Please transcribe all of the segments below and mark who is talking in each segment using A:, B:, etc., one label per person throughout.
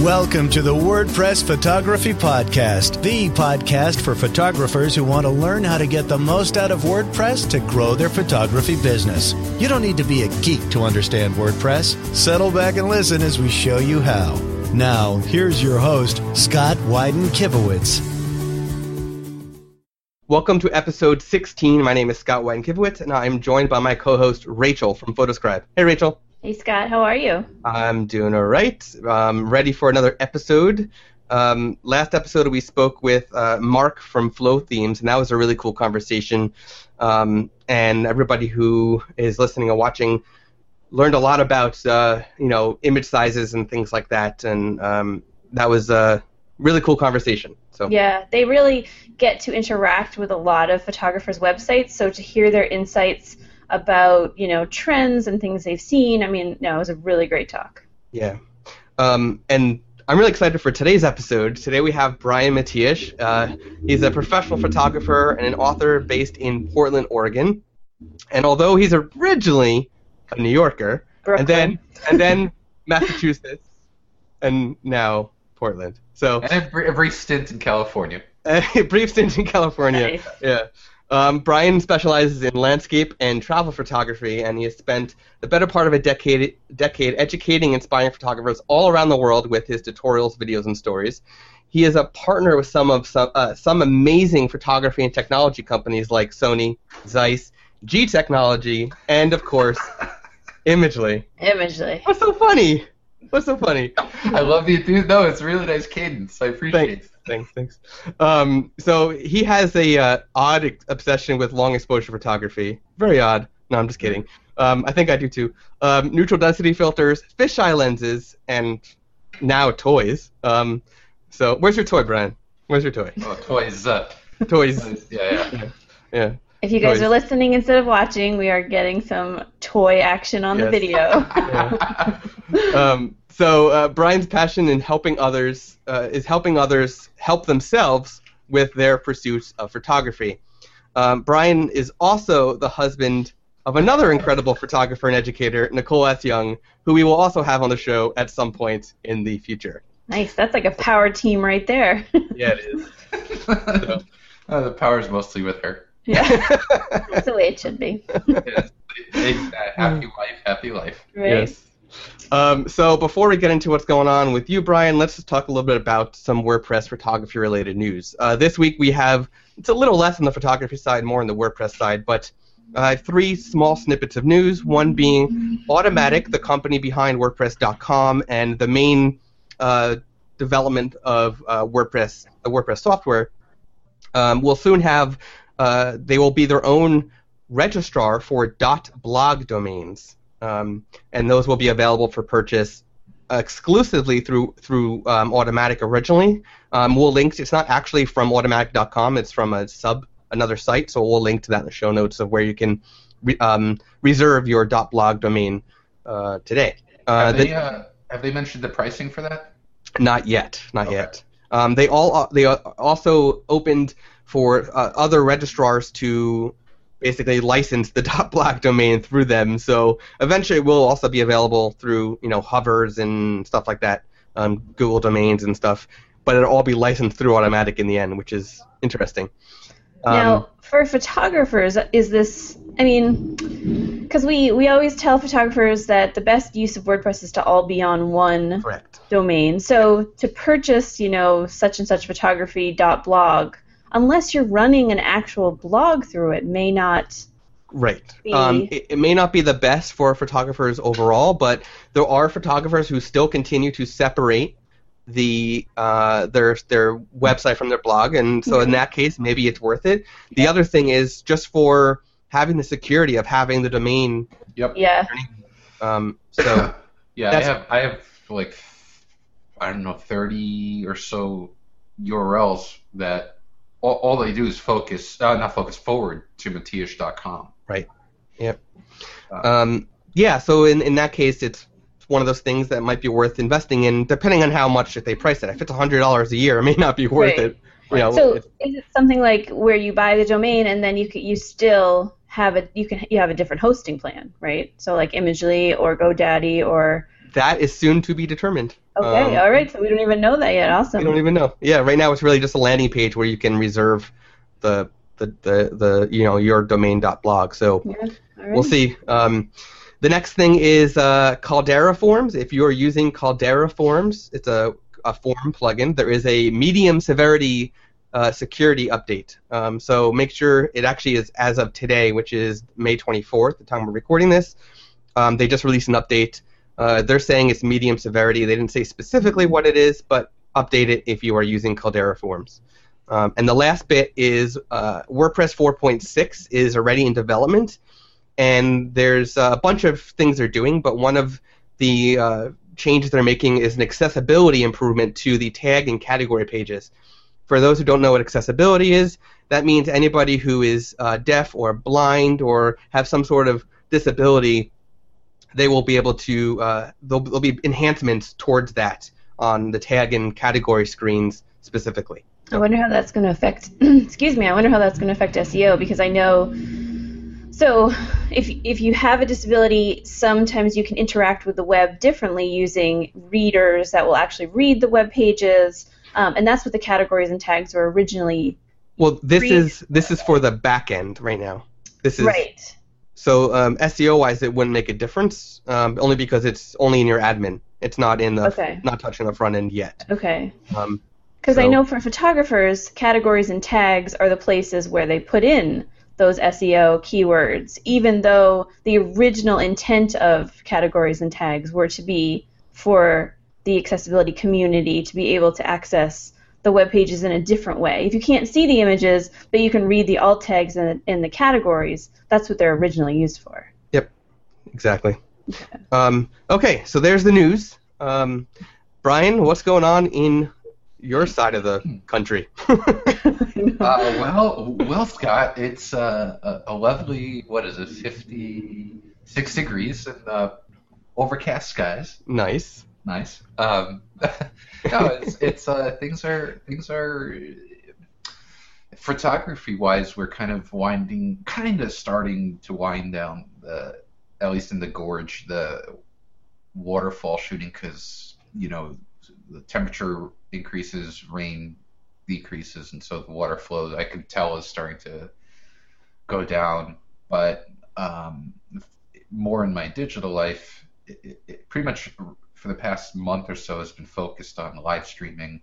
A: Welcome to the WordPress Photography Podcast, the podcast for photographers who want to learn how to get the most out of WordPress to grow their photography business. You don't need to be a geek to understand WordPress. Settle back and listen as we show you how. Now, here's your host, Scott Wyden Kivowitz.
B: Welcome to episode 16. My name is Scott Wyden Kivowitz, and I'm joined by my co host, Rachel from Photoscribe. Hey, Rachel.
C: Hey Scott, how are you?
B: I'm doing all right. Um, ready for another episode. Um, last episode we spoke with uh, Mark from Flothemes, and that was a really cool conversation. Um, and everybody who is listening and watching learned a lot about uh, you know image sizes and things like that, and um, that was a really cool conversation. So
C: yeah, they really get to interact with a lot of photographers' websites. So to hear their insights about you know trends and things they've seen. I mean, no, it was a really great talk.
B: Yeah, um, and I'm really excited for today's episode. Today we have Brian Matiash. Uh, he's a professional photographer and an author based in Portland, Oregon. And although he's originally a New Yorker,
C: Brooklyn.
B: and then and then Massachusetts, and now Portland. So
D: And a, br- a brief stint in California.
B: a brief stint in California.
C: Nice.
B: Yeah. Um, Brian specializes in landscape and travel photography, and he has spent the better part of a decade, decade educating and inspiring photographers all around the world with his tutorials, videos, and stories. He is a partner with some of some, uh, some amazing photography and technology companies like Sony, Zeiss, G Technology, and of course, Imagely.
C: Imagely.
B: What's so funny? What's so funny?
D: I love the enthusiasm. No, it's a really nice cadence. I appreciate
B: Thanks,
D: it.
B: Thanks, thanks. Um, so he has a uh, odd ex- obsession with long exposure photography. Very odd. No, I'm just kidding. Um, I think I do too. Um, neutral density filters, fisheye lenses, and now toys. Um, so where's your toy, Brian? Where's your toy?
D: Oh, toys. Uh,
B: Toys.
D: toys, yeah, yeah.
B: Yeah.
C: If you guys
B: Toys.
C: are listening instead of watching, we are getting some toy action on the
B: Yes.
C: video.
B: um, so uh, Brian's passion in helping others uh, is helping others help themselves with their pursuits of photography. Um, Brian is also the husband of another incredible photographer and educator, Nicole S. Young, who we will also have on the show at some point in the future.
C: nice. That's like a power team right there.
B: Yeah, it is.
D: Uh, the is mostly with her.
C: Yeah. That's the way it should be.
D: Yes. Happy life, happy life.
C: Right?
B: Yes. Um, so before we get into what's going on with you, Brian, let's just talk a little bit about some WordPress photography related news. Uh, this week we have it's a little less on the photography side, more on the WordPress side, but uh, three small snippets of news. One being Automattic, the company behind WordPress.com and the main uh, development of uh, WordPress, the WordPress software, um, will soon have. Uh, they will be their own registrar for .blog domains um, and those will be available for purchase exclusively through through um, Automattic originally. Um, we'll link. It's not actually from Automattic.com. It's from a sub another site. So we'll link to that in the show notes of where you can re- um, reserve your .blog domain uh, today. Uh,
D: Have
B: the-
D: they, uh, have they mentioned the pricing for that?
B: not yet. Not
D: Okay.
B: yet. Um, they all they also opened for uh, other registrars to basically license the .blog domain through them. So eventually, it will also be available through you know hovers and stuff like that, um, Google domains and stuff. But it'll all be licensed through Automattic in the end, which is interesting. Um,
C: now, for photographers, is this? I mean, because we we always tell photographers that the best use of WordPress is to all be on one
B: correct.
C: domain. So to purchase, you know, such and such photography dot blog, unless you're running an actual blog through it, may not.
B: Right.
C: be-
B: Um, it, it may not be the best for photographers overall, but there are photographers who still continue to separate the uh, their their website from their blog, and so in that case, maybe it's worth it. The other thing is just for having the security of having the domain.
D: Yep.
C: Yeah.
B: Um, so
D: Yeah, I have I have like I don't know thirty or so URLs that all, all they do is focus uh, not focus forward to Matiash.com. Right. Yep.
B: Um, yeah, so in in that case, it's one of those things that might be worth investing in, depending on how much they price it. If it's hundred dollars a year, it may not be worth
C: Right.
B: it. You know,
C: So
B: it's-
C: is it something like where you buy the domain and then you can, you still have a you can you have a different hosting plan, right? So like Imagely or GoDaddy or
B: That is soon to be determined.
C: Okay,
B: Um,
C: all right. So we don't even know that yet. Awesome.
B: We don't even know. Yeah, right now it's really just a landing page where you can reserve the the the, the you know your domain.blog. So
C: Yeah, right.
B: we'll see. Um, the next thing is uh, Caldera Forms. If you are using Caldera Forms, it's a, a form plugin. There is a medium severity uh, security update. Um, so make sure it actually is as of today, which is May 24th, the time we're recording this. Um, they just released an update. Uh, they're saying it's medium severity. They didn't say specifically what it is, but update it if you are using Caldera Forms. Um, and the last bit is uh, WordPress 4.6 is already in development, and there's a bunch of things they're doing, but one of the uh, changes they're making is an accessibility improvement to the tag and category pages. For those who don't know what accessibility is, that means anybody who is uh, deaf or blind or have some sort of disability, they will be able to, uh, there'll, there'll be enhancements towards that on the tag and category screens specifically.
C: I wonder how that's going to affect. excuse me. I wonder how that's going to affect SEO because I know. So, if if you have a disability, sometimes you can interact with the web differently using readers that will actually read the web pages, um, and that's what the categories and tags were originally.
B: Well, this
C: Read-
B: is this is for the back end right now. This is
C: Right.
B: So um, SEO wise, it wouldn't make a difference um, only because it's only in your admin. It's not in the
C: Okay.
B: not touching the front end yet.
C: Okay.
B: Um,
C: Because I know for photographers, categories and tags are the places where they put in those SEO keywords, even though the original intent of categories and tags were to be for the accessibility community to be able to access the web pages in a different way. If you can't see the images, but you can read the alt tags in, in the categories, that's what they're originally used for.
B: Yep, exactly. Um, okay, so there's the news. Um, Brian, what's going on in your side of the country?
D: Uh, well, well, Scott, it's uh, a, a lovely, what is it, 56 degrees and uh, overcast skies.
B: nice.
D: Nice. Um, no, it's, it's uh, things are things are photography wise. We're kind of winding, kind of starting to wind down the, at least in the gorge, the waterfall shooting because you know the temperature increases, rain decreases, and so the water flow I can tell is starting to go down. But um, more in my digital life, it, it, pretty much for the past month or so has been focused on live streaming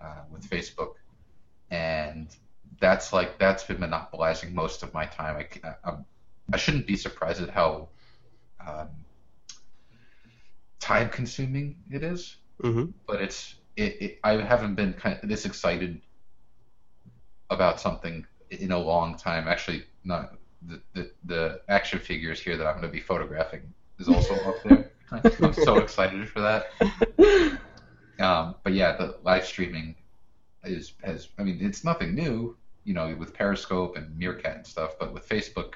D: uh, with Facebook, and that's like that's been monopolizing most of my time. I, I'm, I shouldn't be surprised at how um, time consuming it is
B: hmm
D: but it's it, it I haven't been kind of this excited about something in a long time. Actually, not the the, the action figures here that I'm going to be photographing is also up there. I'm so excited for that. Um, but yeah, the live streaming is has I mean it's nothing new, you know, with Periscope and Meerkat and stuff, but with Facebook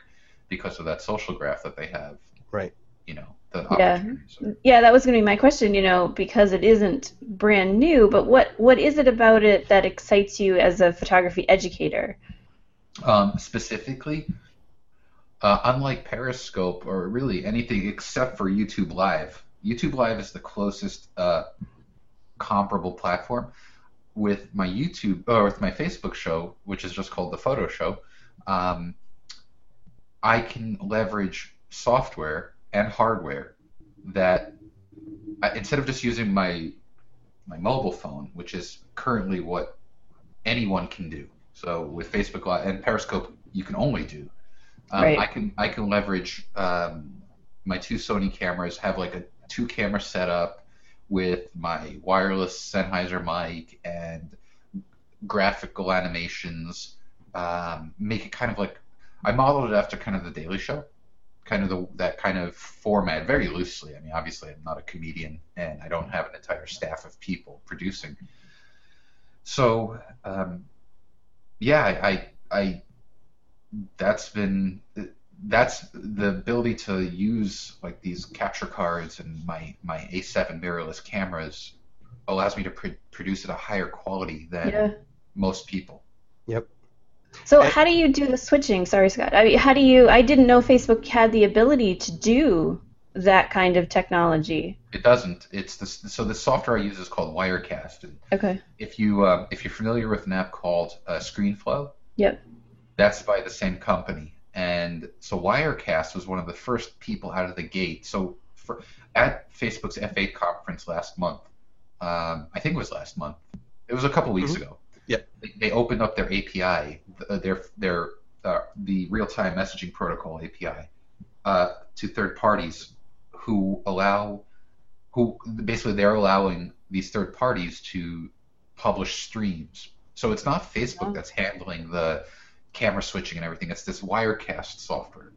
D: because of that social graph that they have,
B: Right.
D: you know, the
C: Yeah.
D: are-
C: Yeah, that was going to be my question, you know, because it isn't brand new, but what what is it about it that excites you as a photography educator?
D: Um, specifically, uh, unlike Periscope or really anything except for YouTube Live, YouTube Live is the closest uh, comparable platform. With my YouTube or with my Facebook show, which is just called the Photo Show, um, I can leverage software and hardware that instead of just using my my mobile phone, which is currently what anyone can do. So with Facebook Live and Periscope, you can only do. Um,
C: Right.
D: I can I can leverage um, my two Sony cameras, have like a two camera setup with my wireless Sennheiser mic and graphical animations. Um, make it kind of like I modeled it after kind of the Daily Show, kind of the that kind of format, very loosely. I mean, obviously, I'm not a comedian and I don't have an entire staff of people producing. So, um, yeah, I, I, I, that's been that's the ability to use like these capture cards and my my A7 mirrorless cameras allows me to pr- produce at a higher quality than
C: Yeah.
D: most people. Yep.
C: So
B: And-
C: how do you do the switching? Sorry, Scott. I mean, how do you? I didn't know Facebook had the ability to do that kind of technology.
D: It doesn't. It's the so the software I use is called Wirecast. And
C: Okay.
D: if you uh, if you're familiar with an app called uh, ScreenFlow,
C: Yep.
D: That's by the same company. And so Wirecast was one of the first people out of the gate. So for, at Facebook's F8 conference last month, um, I think it was last month. It was a couple weeks
B: Mhm.
D: ago.
B: Yeah.
D: They, they opened up their API, uh, their their uh, the real-time messaging protocol API, uh, to third parties who allow who basically they're allowing these third parties to publish streams. So it's not Facebook that's handling the camera switching and everything. It's this Wirecast software.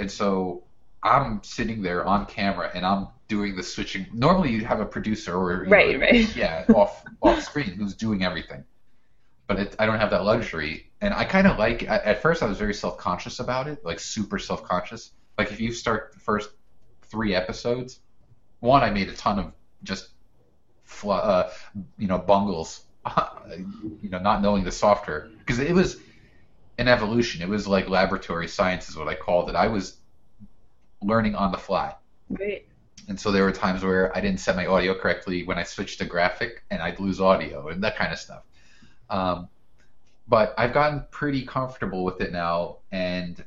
D: And so I'm sitting there on camera and I'm doing the switching. Normally you have a producer or
C: Right,
D: know,
C: right.
D: yeah, off off screen who's doing everything. But it, I don't have that luxury, and I kind of like. At, at first, I was very self conscious about it, like super self conscious. Like if you start the first three episodes, one I made a ton of just, fl- uh, you know, bungles, you know, not knowing the software because it was an evolution. It was like laboratory science is what I called it. I was learning on the fly.
C: Right.
D: And so there were times where I didn't set my audio correctly when I switched to graphic, and I'd lose audio and that kind of stuff. Um, but I've gotten pretty comfortable with it now, and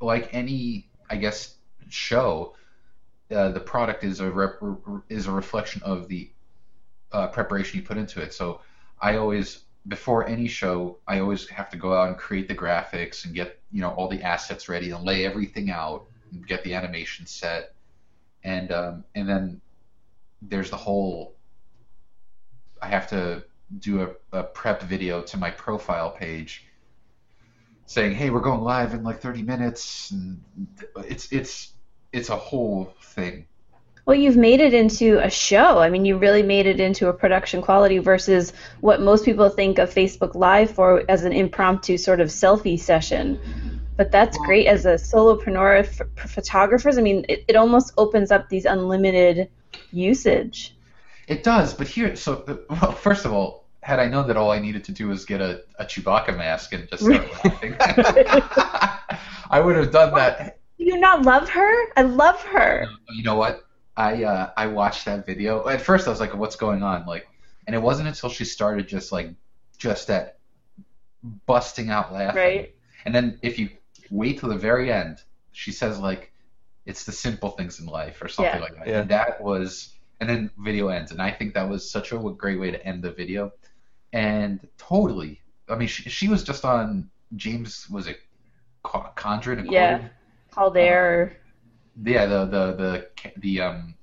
D: like any, I guess, show, uh, the product is a rep- is a reflection of the uh, preparation you put into it. So I always before any show, I always have to go out and create the graphics and get you know all the assets ready and lay everything out and get the animation set, and um, and then there's the whole. I have to do a, a prep video to my profile page, saying, "Hey, we're going live in like 30 minutes." And it's it's it's a whole thing.
C: Well, you've made it into a show. I mean, you really made it into a production quality versus what most people think of Facebook Live for as an impromptu sort of selfie session. But that's great as a solopreneur f- photographers. I mean, it, it almost opens up these unlimited usage.
D: It does, but here, so uh, well, first of all, had I known that all I needed to do was get a, a Chewbacca mask and just start laughing, I would have done that.
C: Do you not love her? I love her.
D: You know what? I uh, I watched that video. At first, I was like, "What's going on?" Like, and it wasn't until she started just like just that busting out laughing.
C: Right.
D: And then if you wait till the very end, she says like, "It's the simple things in life" or something
C: Yeah.
D: like that.
B: Yeah.
D: And that was, and then video ends, and I think that was such a great way to end the video. And totally, I mean, she, she was just on James was it Con- Condren? and
C: Yeah.
D: Corden?
C: Called air.
D: Yeah, the the the the um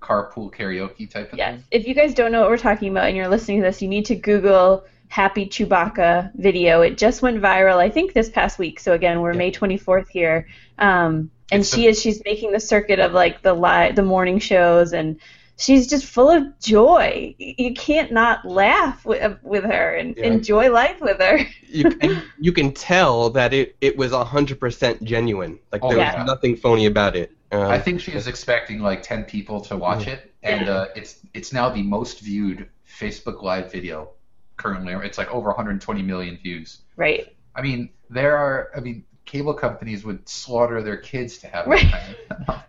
D: carpool karaoke type of
C: Yes.
D: thing.
C: If you guys don't know what we're talking about and you're listening to this, you need to Google Happy Chewbacca video. It just went viral, I think, this past week. So again, we're
B: Yeah.
C: May 24th here, um, and
D: It's
C: she
D: the-
C: is she's making the circuit of like the li- the morning shows, and she's just full of joy. You can't not laugh with, with her and
B: Yeah.
C: enjoy life with her.
B: you, and you can tell that it, it was 100% genuine. Like,
D: Oh,
B: there
C: yeah.
B: was nothing phony about it. Um,
D: I think she was expecting like ten people to watch it, and uh, it's it's now the most viewed Facebook Live video currently. It's like over 120 million views.
C: right.
D: I mean, there are. I mean, cable companies would slaughter their kids to have
C: Right.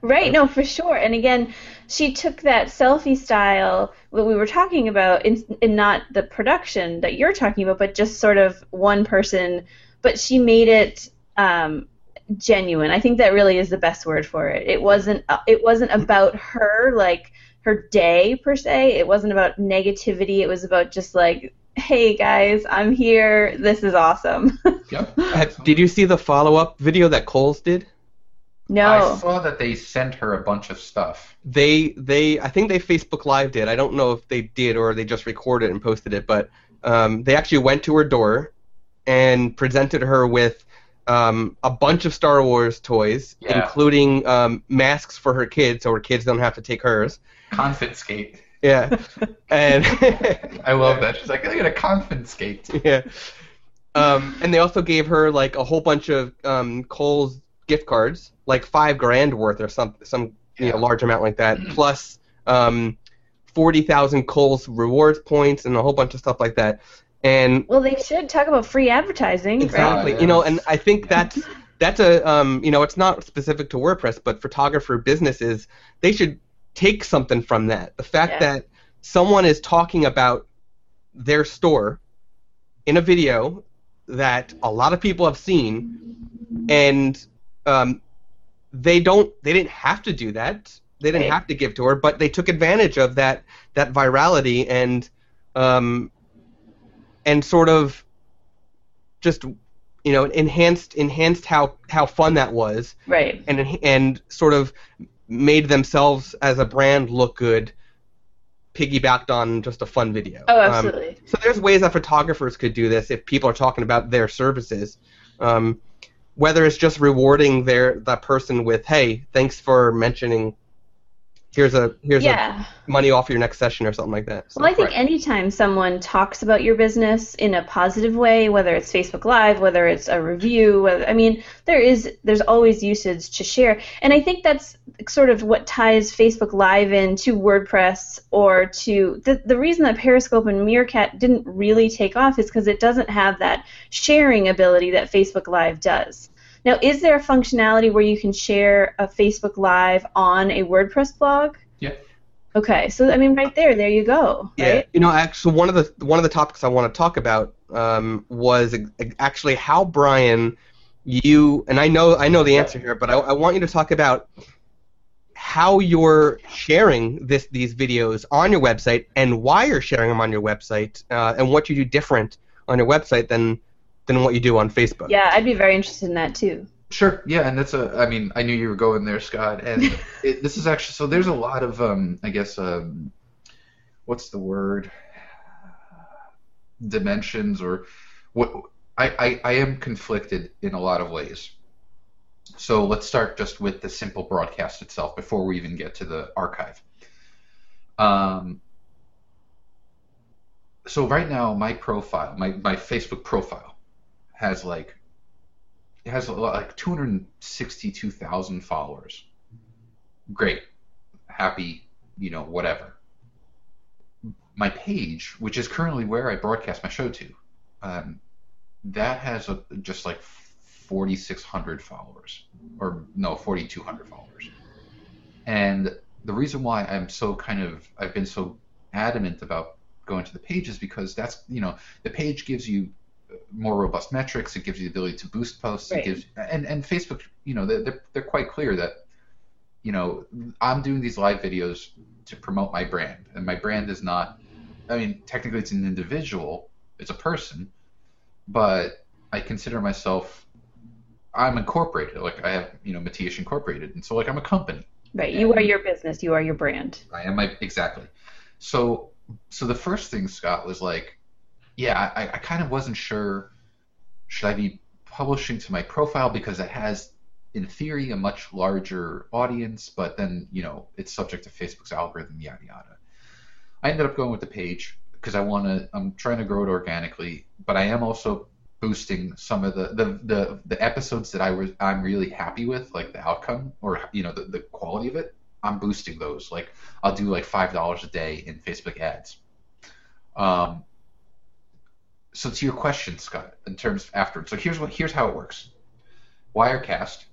C: Right, no, for sure. And again, she took that selfie style that we were talking about in, in not the production that you're talking about, but just sort of one person, but she made it um, genuine. I think that really is the best word for it. It wasn't uh, it wasn't about her like her day per se. It wasn't about negativity. It was about just like, hey guys, I'm here. This is awesome.
D: Yep.
B: Did you see the follow up video that Kohl's did?
C: no.
D: I saw that they sent her a bunch of stuff.
B: They they I think they Facebook Live did. I don't know if they did or they just recorded and posted it, but um, they actually went to her door and presented her with um, a bunch of Star Wars toys,
D: Yeah.
B: including um, masks for her kids, so her kids don't have to take hers.
D: Confiscate.
B: Yeah, and
D: I love that. She's like, I got a confiscate.
B: yeah. Um, and they also gave her like a whole bunch of um, Kohl's gift cards, like five grand worth or some some you know large amount like that, plus um, forty thousand Kohl's rewards points and a whole bunch of stuff like that. And
C: well, they should talk about free advertising,
B: exactly,
D: yeah.
B: you know, and I think that's that's a um, you know it's not specific to WordPress, but photographer businesses they should take something from that. The fact
C: Yeah.
B: that someone is talking about their store in a video that a lot of people have seen, and um, they don't they didn't have to do that. They didn't
C: Right.
B: have to give to her, but they took advantage of that that virality and um, and sort of just you know enhanced enhanced how how fun that was
C: Right.
B: and and sort of made themselves as a brand look good piggybacked on just a fun video
C: Oh,
B: Um,
C: absolutely.
B: so there's ways that photographers could do this if people are talking about their services um, whether it's just rewarding their that person with hey thanks for mentioning here's a here's
C: yeah.
B: a money off your next session or something like that So-
C: Well, I think
D: Right.
C: anytime someone talks about your business in a positive way, whether it's Facebook Live, whether it's a review, whether I mean, there is there's always usage to share, and I think that's sort of what ties Facebook Live into WordPress or to the the reason that Periscope and Meerkat didn't really take off is because it doesn't have that sharing ability that Facebook Live does. Now, is there a functionality where you can share a Facebook Live on a WordPress blog?
D: Yeah.
C: Okay, so I mean, right there, there you go.
B: Yeah,
C: Right?
B: you know, actually, one of the one of the topics I want to talk about um, was actually how Brian, you and I know I know the answer here, but I, I want you to talk about how you're sharing this these videos on your website and why you're sharing them on your website uh, and what you do different on your website than than what you do on Facebook.
C: Yeah, I'd be very interested in that too.
D: Sure. Yeah, and that's a. I mean, I knew you were going there, Scott. And it, this is actually so. There's a lot of, um, I guess, um, what's the word? Dimensions or what? I, I I am conflicted in a lot of ways. So let's start just with the simple broadcast itself before we even get to the archive. Um. So right now, my profile, my my Facebook profile, has like it has lot, like 262,000 followers. Great. Happy, you know, whatever. My page, which is currently where I broadcast my show to, um, that has a, just like 4,600 followers. Or, no, 4,200 followers. And the reason why I'm so kind of, I've been so adamant about going to the page is because that's, you know, the page gives you more robust metrics. It gives you the ability to boost posts.
C: Right.
D: It gives and and Facebook, you know, they're they're- quite clear that, you know, I'm doing these live videos to promote my brand, and my brand is not. I mean, technically, it's an individual, it's a person, but I consider myself. I'm incorporated. Like I have, you know, Matiash Incorporated, and so like I'm a company.
C: Right. You are your business. You are your brand.
D: I am my exactly. So so the first thing Scott was like, yeah, I, I kind of wasn't sure. Should I be publishing to my profile because it has, in theory, a much larger audience, but then you know it's subject to Facebook's algorithm, yada yada. I ended up going with the page because I want to. I'm trying to grow it organically, but I am also boosting some of the, the, the, the episodes that I was I'm really happy with, like the outcome or you know the, the quality of it. I'm boosting those. Like I'll do like five dollars a day in Facebook ads. Um, so to your question, Scott, in terms of afterwards. So here's what here's how it works. Wirecast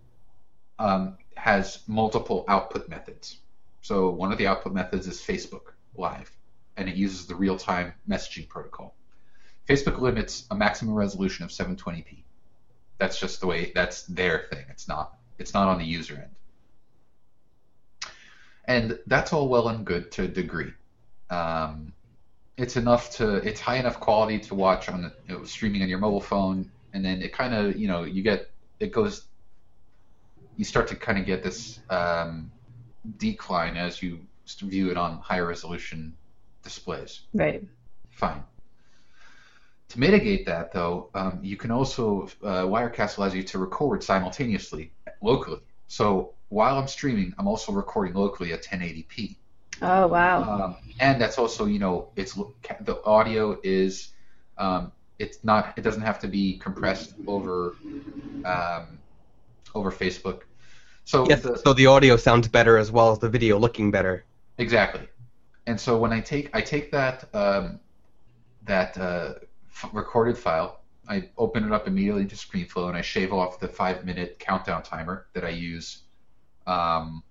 D: um, has multiple output methods. So one of the output methods is Facebook Live, and it uses the real-time messaging protocol. Facebook limits a maximum resolution of 720p. That's just the way. That's their thing. It's not. It's not on the user end. And that's all well and good to a degree. Um, it's enough to. It's high enough quality to watch on you know, streaming on your mobile phone, and then it kind of you know you get it goes. You start to kind of get this um, decline as you view it on higher resolution displays.
C: Right.
D: Fine. To mitigate that, though, um, you can also uh, Wirecast allows you to record simultaneously locally. So while I'm streaming, I'm also recording locally at 1080p.
C: Oh wow.
D: Um, and that's also, you know, it's the audio is, um, it's not, it doesn't have to be compressed over, um, over Facebook. So
B: Yes,
D: the,
B: so the audio sounds better as well as the video looking better.
D: Exactly. And so when I take I take that um, that uh, f- recorded file, I open it up immediately to ScreenFlow, and I shave off the five minute countdown timer that I use. Um,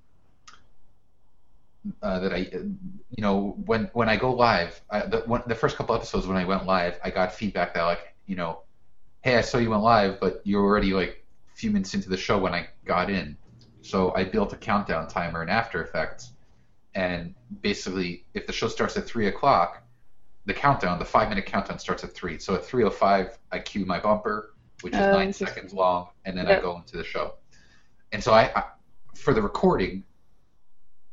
D: uh, that I, you know, when when I go live, I, the, one, the first couple episodes when I went live, I got feedback that like, you know, hey, I saw you went live, but you're already like a few minutes into the show when I got in. So I built a countdown timer in After Effects, and basically, if the show starts at three o'clock, the countdown, the five minute countdown starts at three. So at three o five, I cue my bumper, which is
C: Oh,
D: nine seconds long, and then I go into the show. And so I, I for the recording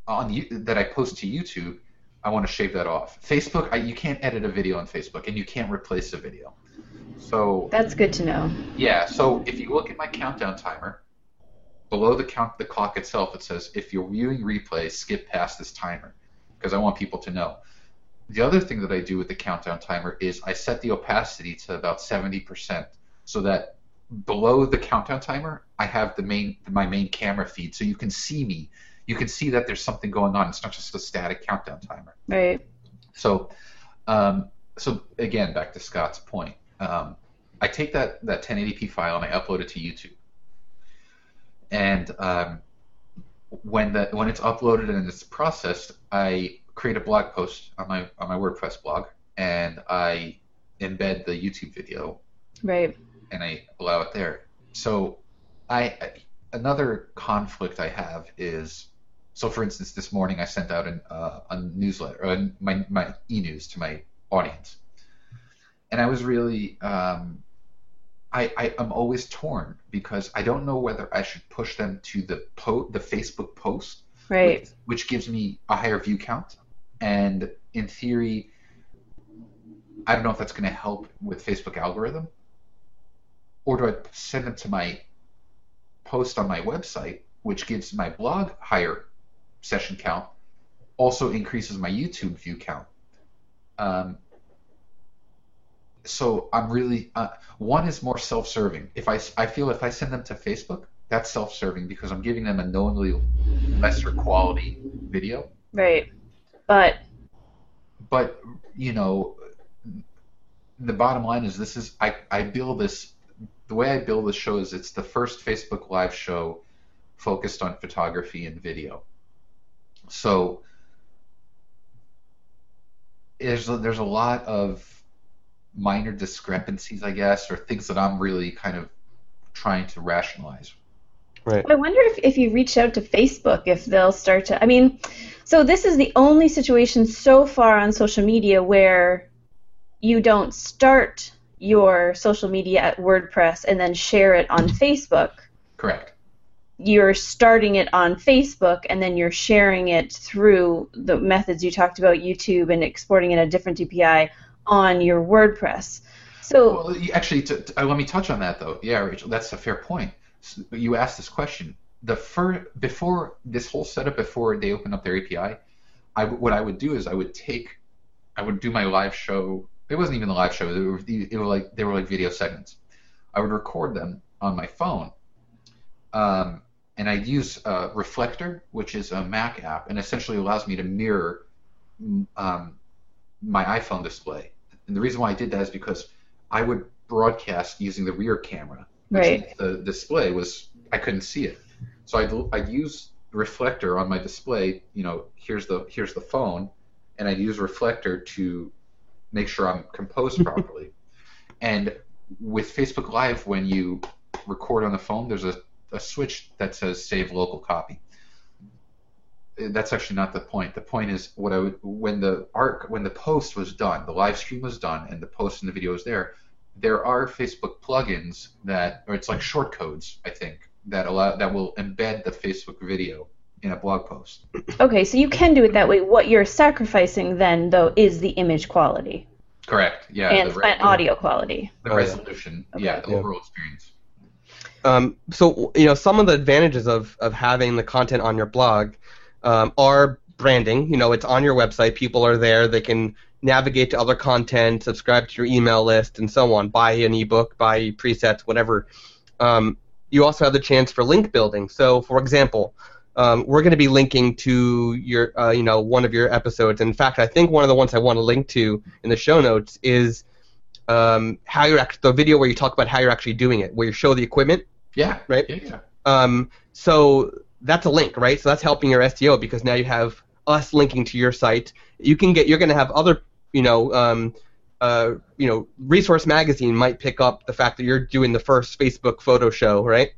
D: on you, that I post to YouTube, I want to shave that off. Facebook, I, you can't edit a video on Facebook, and you can't replace a video. So
C: That's good to know.
D: yeah, so if you look at my countdown timer, below the count the clock itself, it says if you're viewing replay, skip past this timer, because I want people to know. The other thing that I do with the countdown timer is I set the opacity to about 70%, so that below the countdown timer, I have the main my main camera feed, so you can see me. You can see that there's something going on. It's not just a static countdown timer.
C: Right.
D: So, um, so again, back to Scott's point. Um, I take that, that 1080p file and I upload it to YouTube. And um, when the when it's uploaded and it's processed, I create a blog post on my on my WordPress blog and I embed the YouTube video
C: Right.
D: and I allow it there. So, I I- another conflict I have is so. For instance, this morning I sent out an, uh, a newsletter, uh, my my e-news to my audience, and I was really um, I, I I'm always torn because I don't know whether I should push them to the po- the Facebook post
C: Right.
D: which, which gives me a higher view count. And in theory, I don't know if that's going to help with Facebook algorithm. Or do I send them to my post on my website, which gives my blog higher session count, also increases my YouTube view count. Um, so I'm really uh, one is more self-serving. If I I feel if I send them to Facebook, that's self-serving because I'm giving them a knowingly lesser quality video.
C: Right. But
D: But you know, the bottom line is this is I I build this the way I build this show is it's the first Facebook Live show focused on photography and video. So there's a, there's a lot of minor discrepancies, I guess, or things that I'm really kind of trying to rationalize.
B: Right.
C: I wonder if, if you reach out to Facebook, if they'll start to. I mean, so this is the only situation so far on social media where you don't start your social media at WordPress and then share it on Facebook.
D: Correct.
C: You're starting it on Facebook and then you're sharing it through the methods you talked about, YouTube, and exporting it a different DPI on your WordPress. So,
D: Well, actually, to, to- uh, let me touch on that though. Yeah, Rachel, that's a fair point. S- You asked this question. The fir- before this whole setup, before they open up their API, what I would do is I would take, I would do my live show. It wasn't even a live show. They were, it were like they were like video segments. I would record them on my phone, um, and I'd use uh, Reflector, which is a Mac app, and essentially allows me to mirror um, my iPhone display. And the reason why I did that is because I would broadcast using the rear camera.
C: Right.
D: The display was I couldn't see it, so I'd I'd use reflector on my display. You know, here's the here's the phone, and I'd use reflector to make sure I'm composed properly. And with Facebook Live, when you record on the phone, there's a, a switch that says save local copy. That's actually not the point. The point is what I would when the arc when the post was done, the live stream was done, and the post and the video was there. There are Facebook plugins that, or it's like short codes, I think, that allow that will embed the Facebook video in a blog post.
C: okay, so you can do it that way. What you're sacrificing then, though, is the image quality
D: Correct. Yeah.
C: and,
D: the,
C: and audio quality.
D: the resolution.
C: Okay.
D: Yeah, the
B: Yeah.
D: overall experience.
B: Um, so you know some of the advantages of, of having the content on your blog um, are branding. You know, it's on your website. People are there. They can navigate to other content, subscribe to your email list, and so on. Buy an ebook, buy presets, whatever. Um, you also have the chance for link building. So, for example, um, we're going to be linking to your, uh, you know, one of your episodes. In fact, I think one of the ones I want to link to in the show notes is um, how you're actually the video where you talk about how you're actually doing it, where you show the equipment.
D: Yeah.
B: Right.
D: Yeah. yeah.
B: Um, so that's a link, right? So that's helping your SEO because now you have us linking to your site. You can get you're going to have other you know um, uh, you know Resource Magazine might pick up the fact that you're doing the first Facebook photo show, right?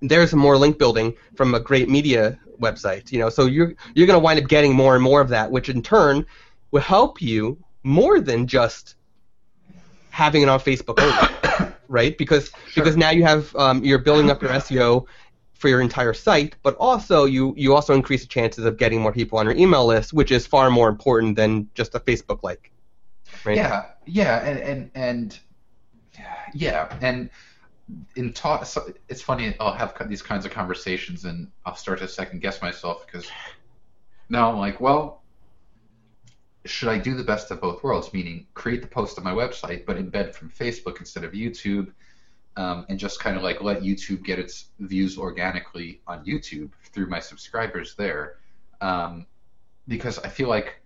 B: There's more link building from a great media website, you know. So you're you're going to wind up getting more and more of that, which in turn will help you more than just having it on Facebook only, right? Because
D: Sure.
B: because now you have um, you're building up your SEO for your entire site, but also you you also increase the chances of getting more people on your email list, which is far more important than just a Facebook like. Right?
D: Yeah, yeah, and and and yeah, and in talk, so it's funny. I'll have these kinds of conversations, and I'll start to second guess myself because now I'm like, well, should I do the best of both worlds? Meaning, create the post on my website, but embed from Facebook instead of YouTube, um, and just kind of like let YouTube get its views organically on YouTube through my subscribers there, um, because I feel like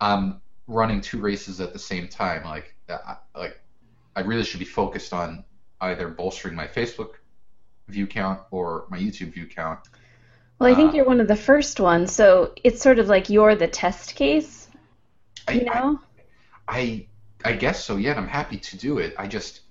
D: I'm running two races at the same time. Like, like I really should be focused on either bolstering my Facebook view count or my YouTube view count.
C: Well, I think
D: Uh,
C: you're one of the first ones, so it's sort of like you're the test case,
D: I,
C: you know?
D: I, I, I guess so. Yeah, and I'm happy to do it. I just,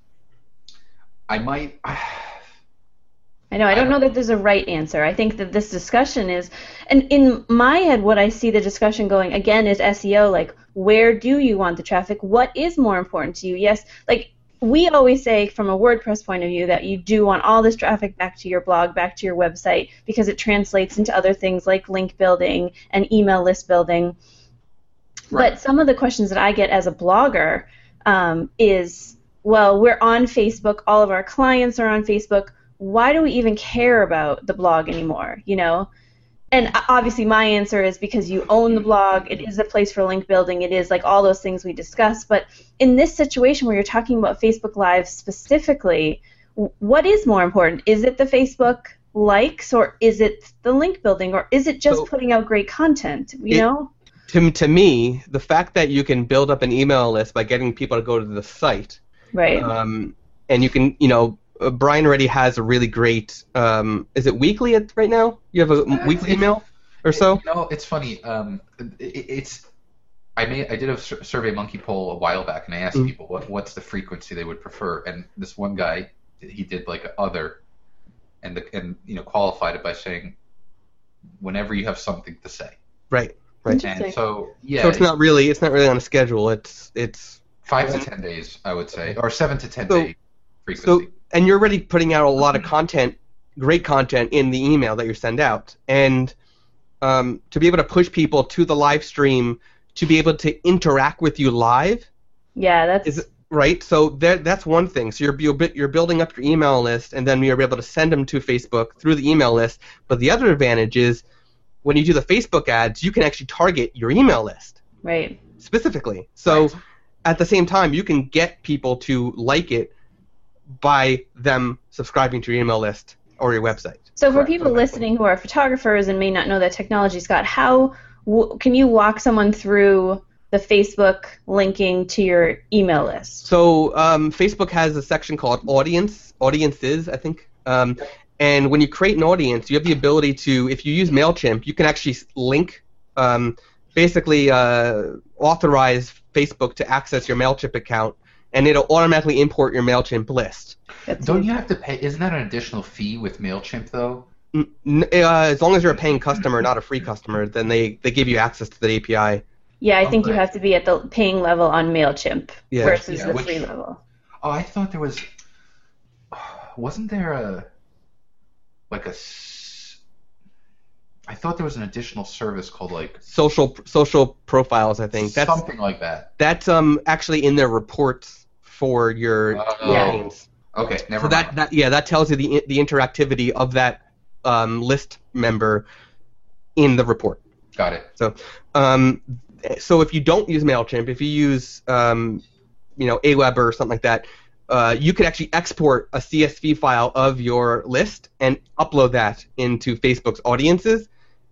D: I might.
C: I know. I don't know that there's a right answer. I think that this discussion is, and in my head, what I see the discussion going again is SEO. Like, where do you want the traffic? What is more important to you? Yes, like we always say from a WordPress point of view that you do want all this traffic back to your blog, back to your website, because it translates into other things like link building and email list building.
D: Right.
C: But some of the questions that I get as a blogger um, is, well, we're on Facebook. All of our clients are on Facebook. Why do we even care about the blog anymore? You know, and obviously my answer is because you own the blog. It is a place for link building. It is like all those things we discussed. But in this situation where you're talking about Facebook Live specifically, what is more important? Is it the Facebook likes, or is it the link building, or is it just
B: So-
C: putting out great content? You
B: It-
C: know.
B: To to me, the fact that you can build up an email list by getting people to go to the site,
C: Right.
B: um, and you can you know. Uh, Brian already has a really great. Um, is it weekly at, right now? You have a
D: Uh,
B: weekly
D: it-
B: email or so?
D: You know, it's funny. Um, it, it's. I made I did a survey monkey poll a while back, and I asked
B: Mm.
D: people what what's the frequency they would prefer, and this one guy he did like other, and the, and you know qualified it by saying, whenever you have something to say,
B: Right. Right.
D: And so yeah,
B: So it's not really it's not really on a schedule. It's it's
D: five to ten days, I would say, or seven to ten
B: So-
D: day frequency.
B: so and you're already putting out a lot of content, great content in the email that you send out, and um, to be able to push people to the live stream to be able to interact with you live
C: Yeah, that's
B: is right. So that that's one thing. So you're you're building up your email list, and then you're able to send them to Facebook through the email list. But the other advantage is when you do the Facebook ads, you can actually target your email list
C: right.
B: specifically. So
D: Right.
B: at the same time, you can get people to like it by them subscribing to your email list or your website.
C: So for
D: Correct.
C: people listening who are photographers and may not know that technology, Scott, how w- can you walk someone through the Facebook linking to your email list?
B: So um, Facebook has a section called Audience, Audiences, I think. Um, and when you create an audience, you have the ability to, if you use Mailchimp, you can actually link, um, basically uh, authorize Facebook to access your Mailchimp account, and it'll automatically import your Mailchimp list.
C: That's
D: Don't you have to pay? Isn't that an additional fee with Mailchimp though?
B: N- n- uh, as long as you're a paying customer, not a free customer, then they, they give you access to the API.
C: Yeah, I think you have to be at the paying level on Mailchimp
B: Yeah.
C: versus
D: Yeah,
C: the
D: which-
C: free level.
D: Oh, I thought there was. Wasn't there a like a? s- I thought there was an additional service called like
B: Social social profiles, I think. That's
D: something like that.
B: that's um actually in their reports for your
D: Oh.
C: Yeah.
D: Okay, never
B: So that,
D: mind.
B: that yeah, that tells you the the interactivity of that um, list member in the report.
D: Got it.
B: So, Um, so if you don't use Mailchimp, if you use um, you know Aweber or something like that, uh, you could actually export a CSV file of your list and upload that into Facebook's audiences,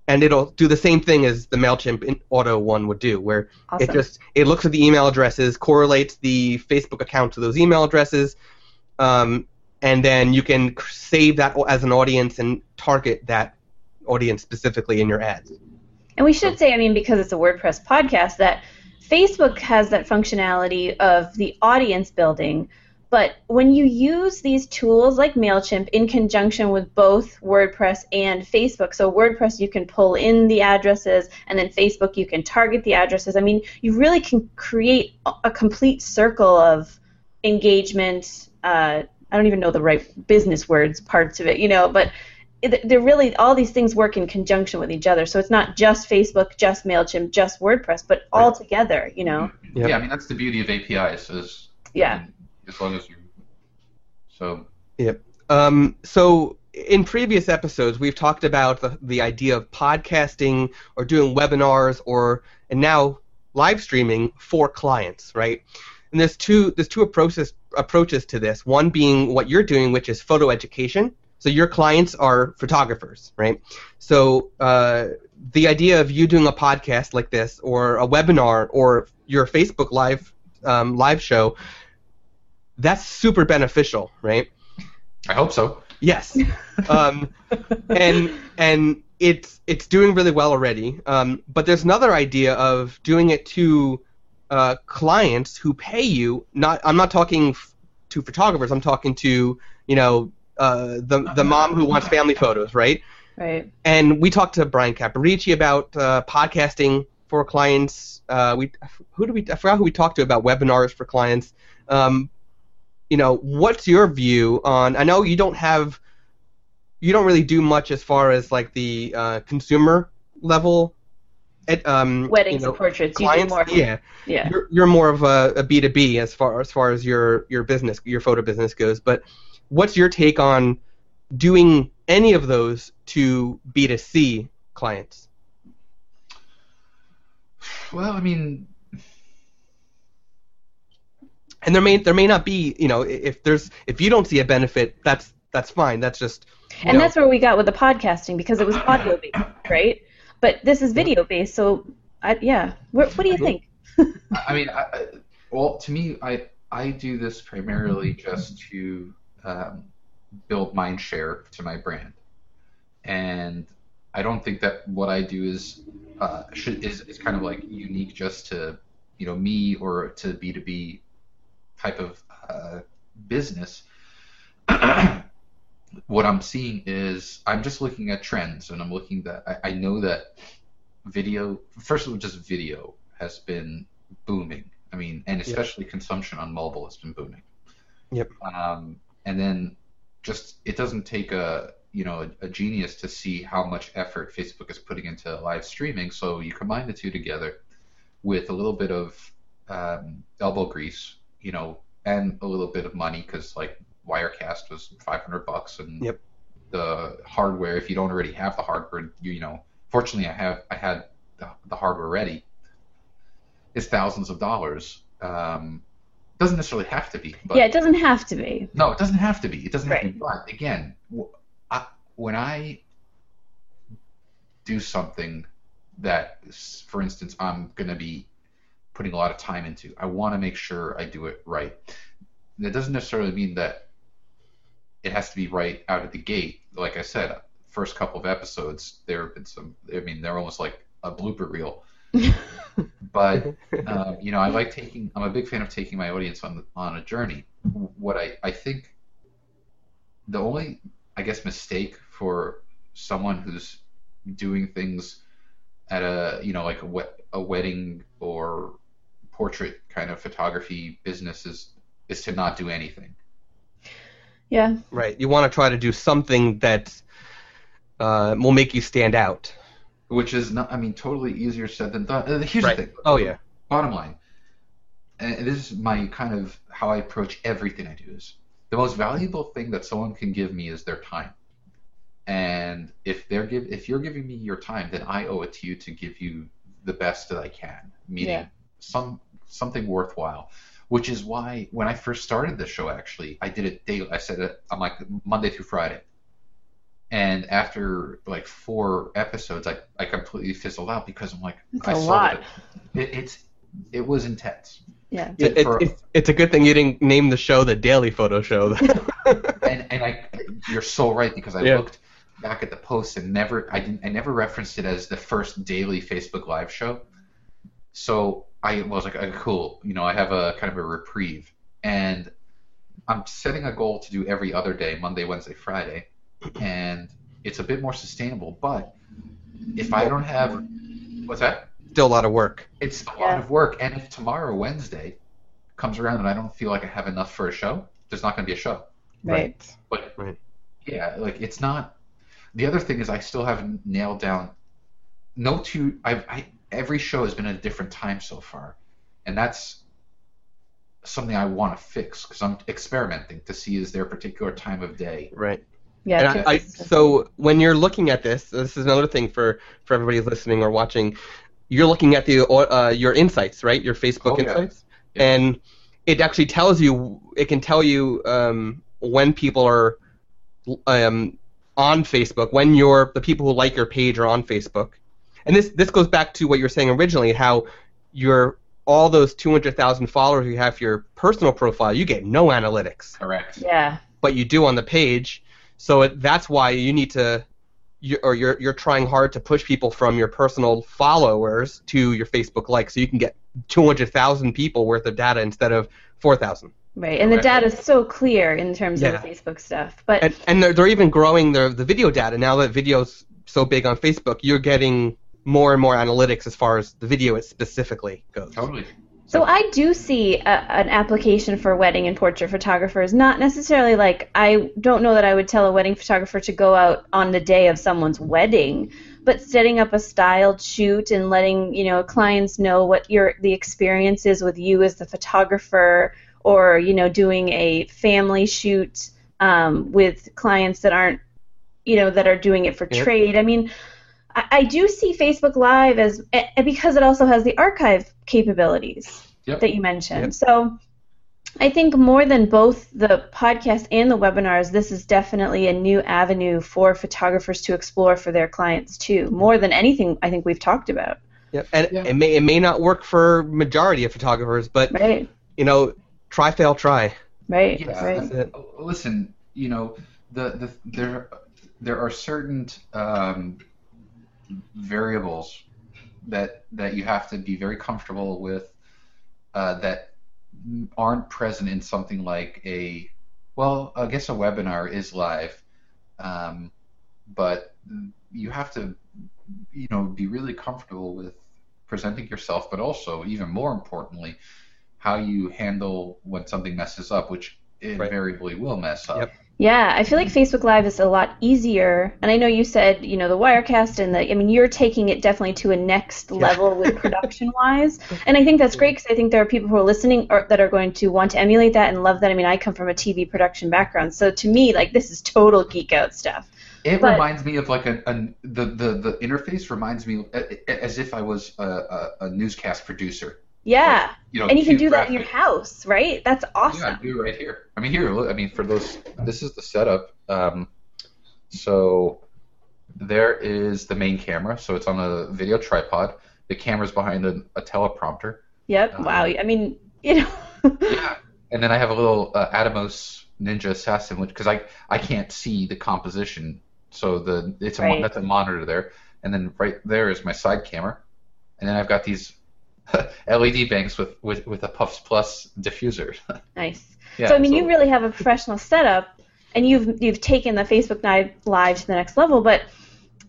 B: and it'll do the same thing as the Mailchimp auto one would do, where
C: Awesome.
B: it just it looks at the email addresses, correlates the Facebook account to those email addresses, um, and then you can save that as an audience and target that audience specifically in your ads.
C: And we should say, I mean, because it's a WordPress podcast, that Facebook has that functionality of the audience building. But when you use these tools like MailChimp in conjunction with both WordPress and Facebook, so WordPress you can pull in the addresses, and then Facebook you can target the addresses. I mean, you really can create a- a complete circle of engagement. Uh, I don't even know the right business words parts of it, you know, but they're really all these things work in conjunction with each other. So it's not just Facebook, just Mailchimp, just WordPress, but all together. You know.
B: Yep.
D: Yeah, I mean that's the beauty of APIs is
C: Yeah.
D: As long as you so
B: Um, so in previous episodes, we've talked about the, the idea of podcasting or doing webinars or and now live streaming for clients, right? And there's two there's two approaches approaches to this. One being what you're doing, which is photo education. So your clients are photographers, right? So uh, the idea of you doing a podcast like this, or a webinar, or your Facebook live um, live show, that's super beneficial, right?
D: I hope so.
B: Yes. Um, and and it's it's doing really well already. Um, but there's another idea of doing it to uh, clients who pay you. Not I'm not talking f- to photographers. I'm talking to you know uh, the the mom who wants family photos, right?
C: Right.
B: And we talked to Brian Caparici about uh, podcasting for clients. Uh, we who do we I forgot who we talked to about webinars for clients. Um, you know, what's your view on? I know you don't have, you don't really do much as far as like the uh, consumer level. At, um,
C: Weddings
B: you know,
C: and portraits. You do more.
B: Yeah,
C: yeah.
B: You're, you're more of a B two B as far as far as your your business, your photo business goes. But what's your take on doing any of those to B2C clients?
D: Well, I mean,
B: And there may there may not be, you know, if there's if you don't see a benefit, that's that's fine. That's just
C: And
B: know,
C: that's where we got with the podcasting because it was audio based, right? But this is video based, so I, yeah. What, what do you think?
D: I I mean, I, I- well, to me, I I do this primarily just to um, build mind share to my brand, and I don't think that what I do is uh, should is, is kind of like unique just to you know me or to B two B type of uh, business. what I'm seeing is I'm just looking at trends, and I'm looking that I, I know that video, first of all, just video has been booming. I mean, and especially consumption on mobile has been booming.
B: Yep.
D: Um, and then just it doesn't take a you know a, a genius to see how much effort Facebook is putting into live streaming. So you combine the two together with a little bit of um, elbow grease, you know, and a little bit of money because like Wirecast was 500 bucks, and
B: Yep.
D: the hardware. If you don't already have the hardware, you, you know, fortunately I have I had the, the hardware ready. Is thousands of dollars. Um, doesn't necessarily have to be, but
C: yeah, it doesn't have to be.
D: no, it doesn't have to be. It doesn't have to be. But again, w- I, when I do something that, for instance, I'm going to be putting a lot of time into, I want to make sure I do it right. And it doesn't necessarily mean that it has to be right out of the gate. Like I said, first couple of episodes, there have been some. I mean, they're almost like a blooper reel. but um, you know, I like taking. I'm a big fan of taking my audience on on a journey. What I I think the only I guess mistake for someone who's doing things at a you know like a, wed- a wedding or portrait kind of photography business is is to not do anything.
C: Yeah.
B: right. You want to try to do something that uh, will make you stand out.
D: Which is not, I mean, totally easier said than done. Uh, Here's
B: Right.
D: the thing.
B: Oh yeah.
D: bottom line, and this is my kind of how I approach everything I do is the most valuable thing that someone can give me is their time. And if they're give if you're giving me your time, then I owe it to you to give you the best that I can, meaning
C: Yeah.
D: some something worthwhile. Which is why when I first started the show, actually, I did it daily. I said it on like Monday through Friday. And after like four episodes, I, I completely fizzled out because I'm like,
C: That's
D: I
C: a
D: saw
C: lot.
D: that it, it's it was intense.
C: Yeah.
B: It, it,
D: For-
B: it's, it's a good thing you didn't name the show the Daily Photo Show.
D: and and I you're so right because I
B: Yeah.
D: looked back at the post and never I didn't I never referenced it as the first daily Facebook Live show. So I was like, oh, cool, you know, I have a kind of a reprieve, and I'm setting a goal to do every other day, Monday, Wednesday, Friday, and it's a bit more sustainable. But if I don't have, what's that?
B: Still a lot of work.
D: It's a lot of work, and if tomorrow Wednesday comes around and I don't feel like I have enough for a show, there's not going to be a show.
C: Right.
D: But
B: Right.
D: yeah, like it's not. The other thing is I still haven't nailed down. No two. I've I every show has been at a different time so far, and that's something I want to fix because I'm experimenting to see is there a particular time of day.
B: Right.
C: Yeah.
B: And I, I, so when you're looking at this, this is another thing for, for everybody listening or watching. You're looking at the uh, your insights, right? Your Facebook
D: Oh, yeah.
B: insights,
D: Yeah.
B: and it actually tells you. It can tell you um, when people are um, on Facebook, when you're the people who like your page are on Facebook, and this this goes back to what you were saying originally, how your all those 200,000 followers you have for your personal profile, you get no analytics
D: Correct.
C: yeah.
B: but you do on the page. So it, that's why you need to, you, or you're you're trying hard to push people from your personal followers to your Facebook likes, so you can get 200,000 people worth of data instead of 4,000.
C: Right. And the data is so clear in terms
B: Yeah.
C: of the Facebook stuff. But
B: And and they're, they're even growing the the video data now that video's so big on Facebook. You're getting more and more analytics as far as the video it specifically goes.
D: Totally.
C: So I do see a, an application for wedding and portrait photographers. Not necessarily like I don't know that I would tell a wedding photographer to go out on the day of someone's wedding, but setting up a styled shoot and letting you know clients know what your the experience is with you as the photographer, or you know doing a family shoot um, with clients that aren't you know that are doing it for
B: Yep.
C: trade. I mean. I I do see Facebook Live as because it also has the archive capabilities
D: Yep.
C: that you mentioned.
B: Yep.
C: So I think more than both the podcast and the webinars, this is definitely a new avenue for photographers to explore for their clients too. More than anything I think we've talked about.
B: Yep. And
D: Yeah.
B: it may it may not work for majority of photographers, but
C: Right.
B: you know, try fail try.
C: Right.
D: Yeah.
C: Right.
D: Listen, you know, the, the there there are certain um, variables that that you have to be very comfortable with uh, that aren't present in something like a well, I guess a webinar is live, um, but you have to you know be really comfortable with presenting yourself, but also even more importantly, how you handle when something messes up, which invariably will mess up.
B: Yep.
C: Yeah, I feel like Facebook Live is a lot easier. And I know you said, you know, the Wirecast and the, I mean, you're taking it definitely to a next level with production wise. And I think that's great because I think there are people who are listening or that are going to want to emulate that and love that. I mean, I come from a TV production background. So to me, like, this is total geek out stuff.
D: It
C: But-
D: reminds me of like a, a the, the the interface reminds me as if I was a, a, a newscast producer.
C: Yeah.
D: You know,
C: And you can do that in your house, right? That's awesome.
D: Yeah, I do right here. I mean, here. Look, I mean, for those, this is the setup. Um, so there is the main camera. So it's on a video tripod. The camera's behind a, a teleprompter.
C: Yep.
D: Um,
C: wow. I mean, you know.
D: Yeah. And then I have a little uh, Atomos Ninja Assassin, which because I I can't see the composition, so the it's a
C: Right.
D: that's a monitor there, and then right there is my side camera, and then I've got these LED banks with with with a Puffs Plus diffuser.
C: Nice.
D: yeah,
C: so I mean, you really have a professional setup, and you've you've taken the Facebook Live live to the next level. But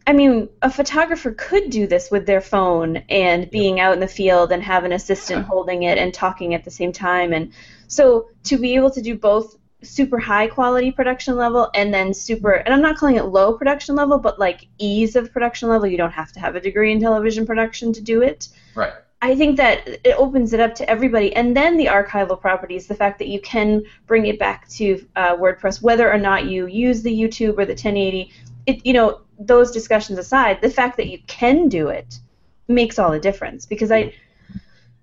C: I mean, a photographer could do this with their phone and being out in the field and have an assistant
D: Yeah.
C: holding it and talking at the same time. And so to be able to do both super high quality production level and then super and I'm not calling it low production level, but like ease of production level. You don't have to have a degree in television production to do it.
D: right.
C: I think that it opens it up to everybody, and then the archival properties, the fact that you can bring it back to uh, WordPress, whether or not you use the YouTube or the 1080, it, you know, those discussions aside, the fact that you can do it makes all the difference. Because I,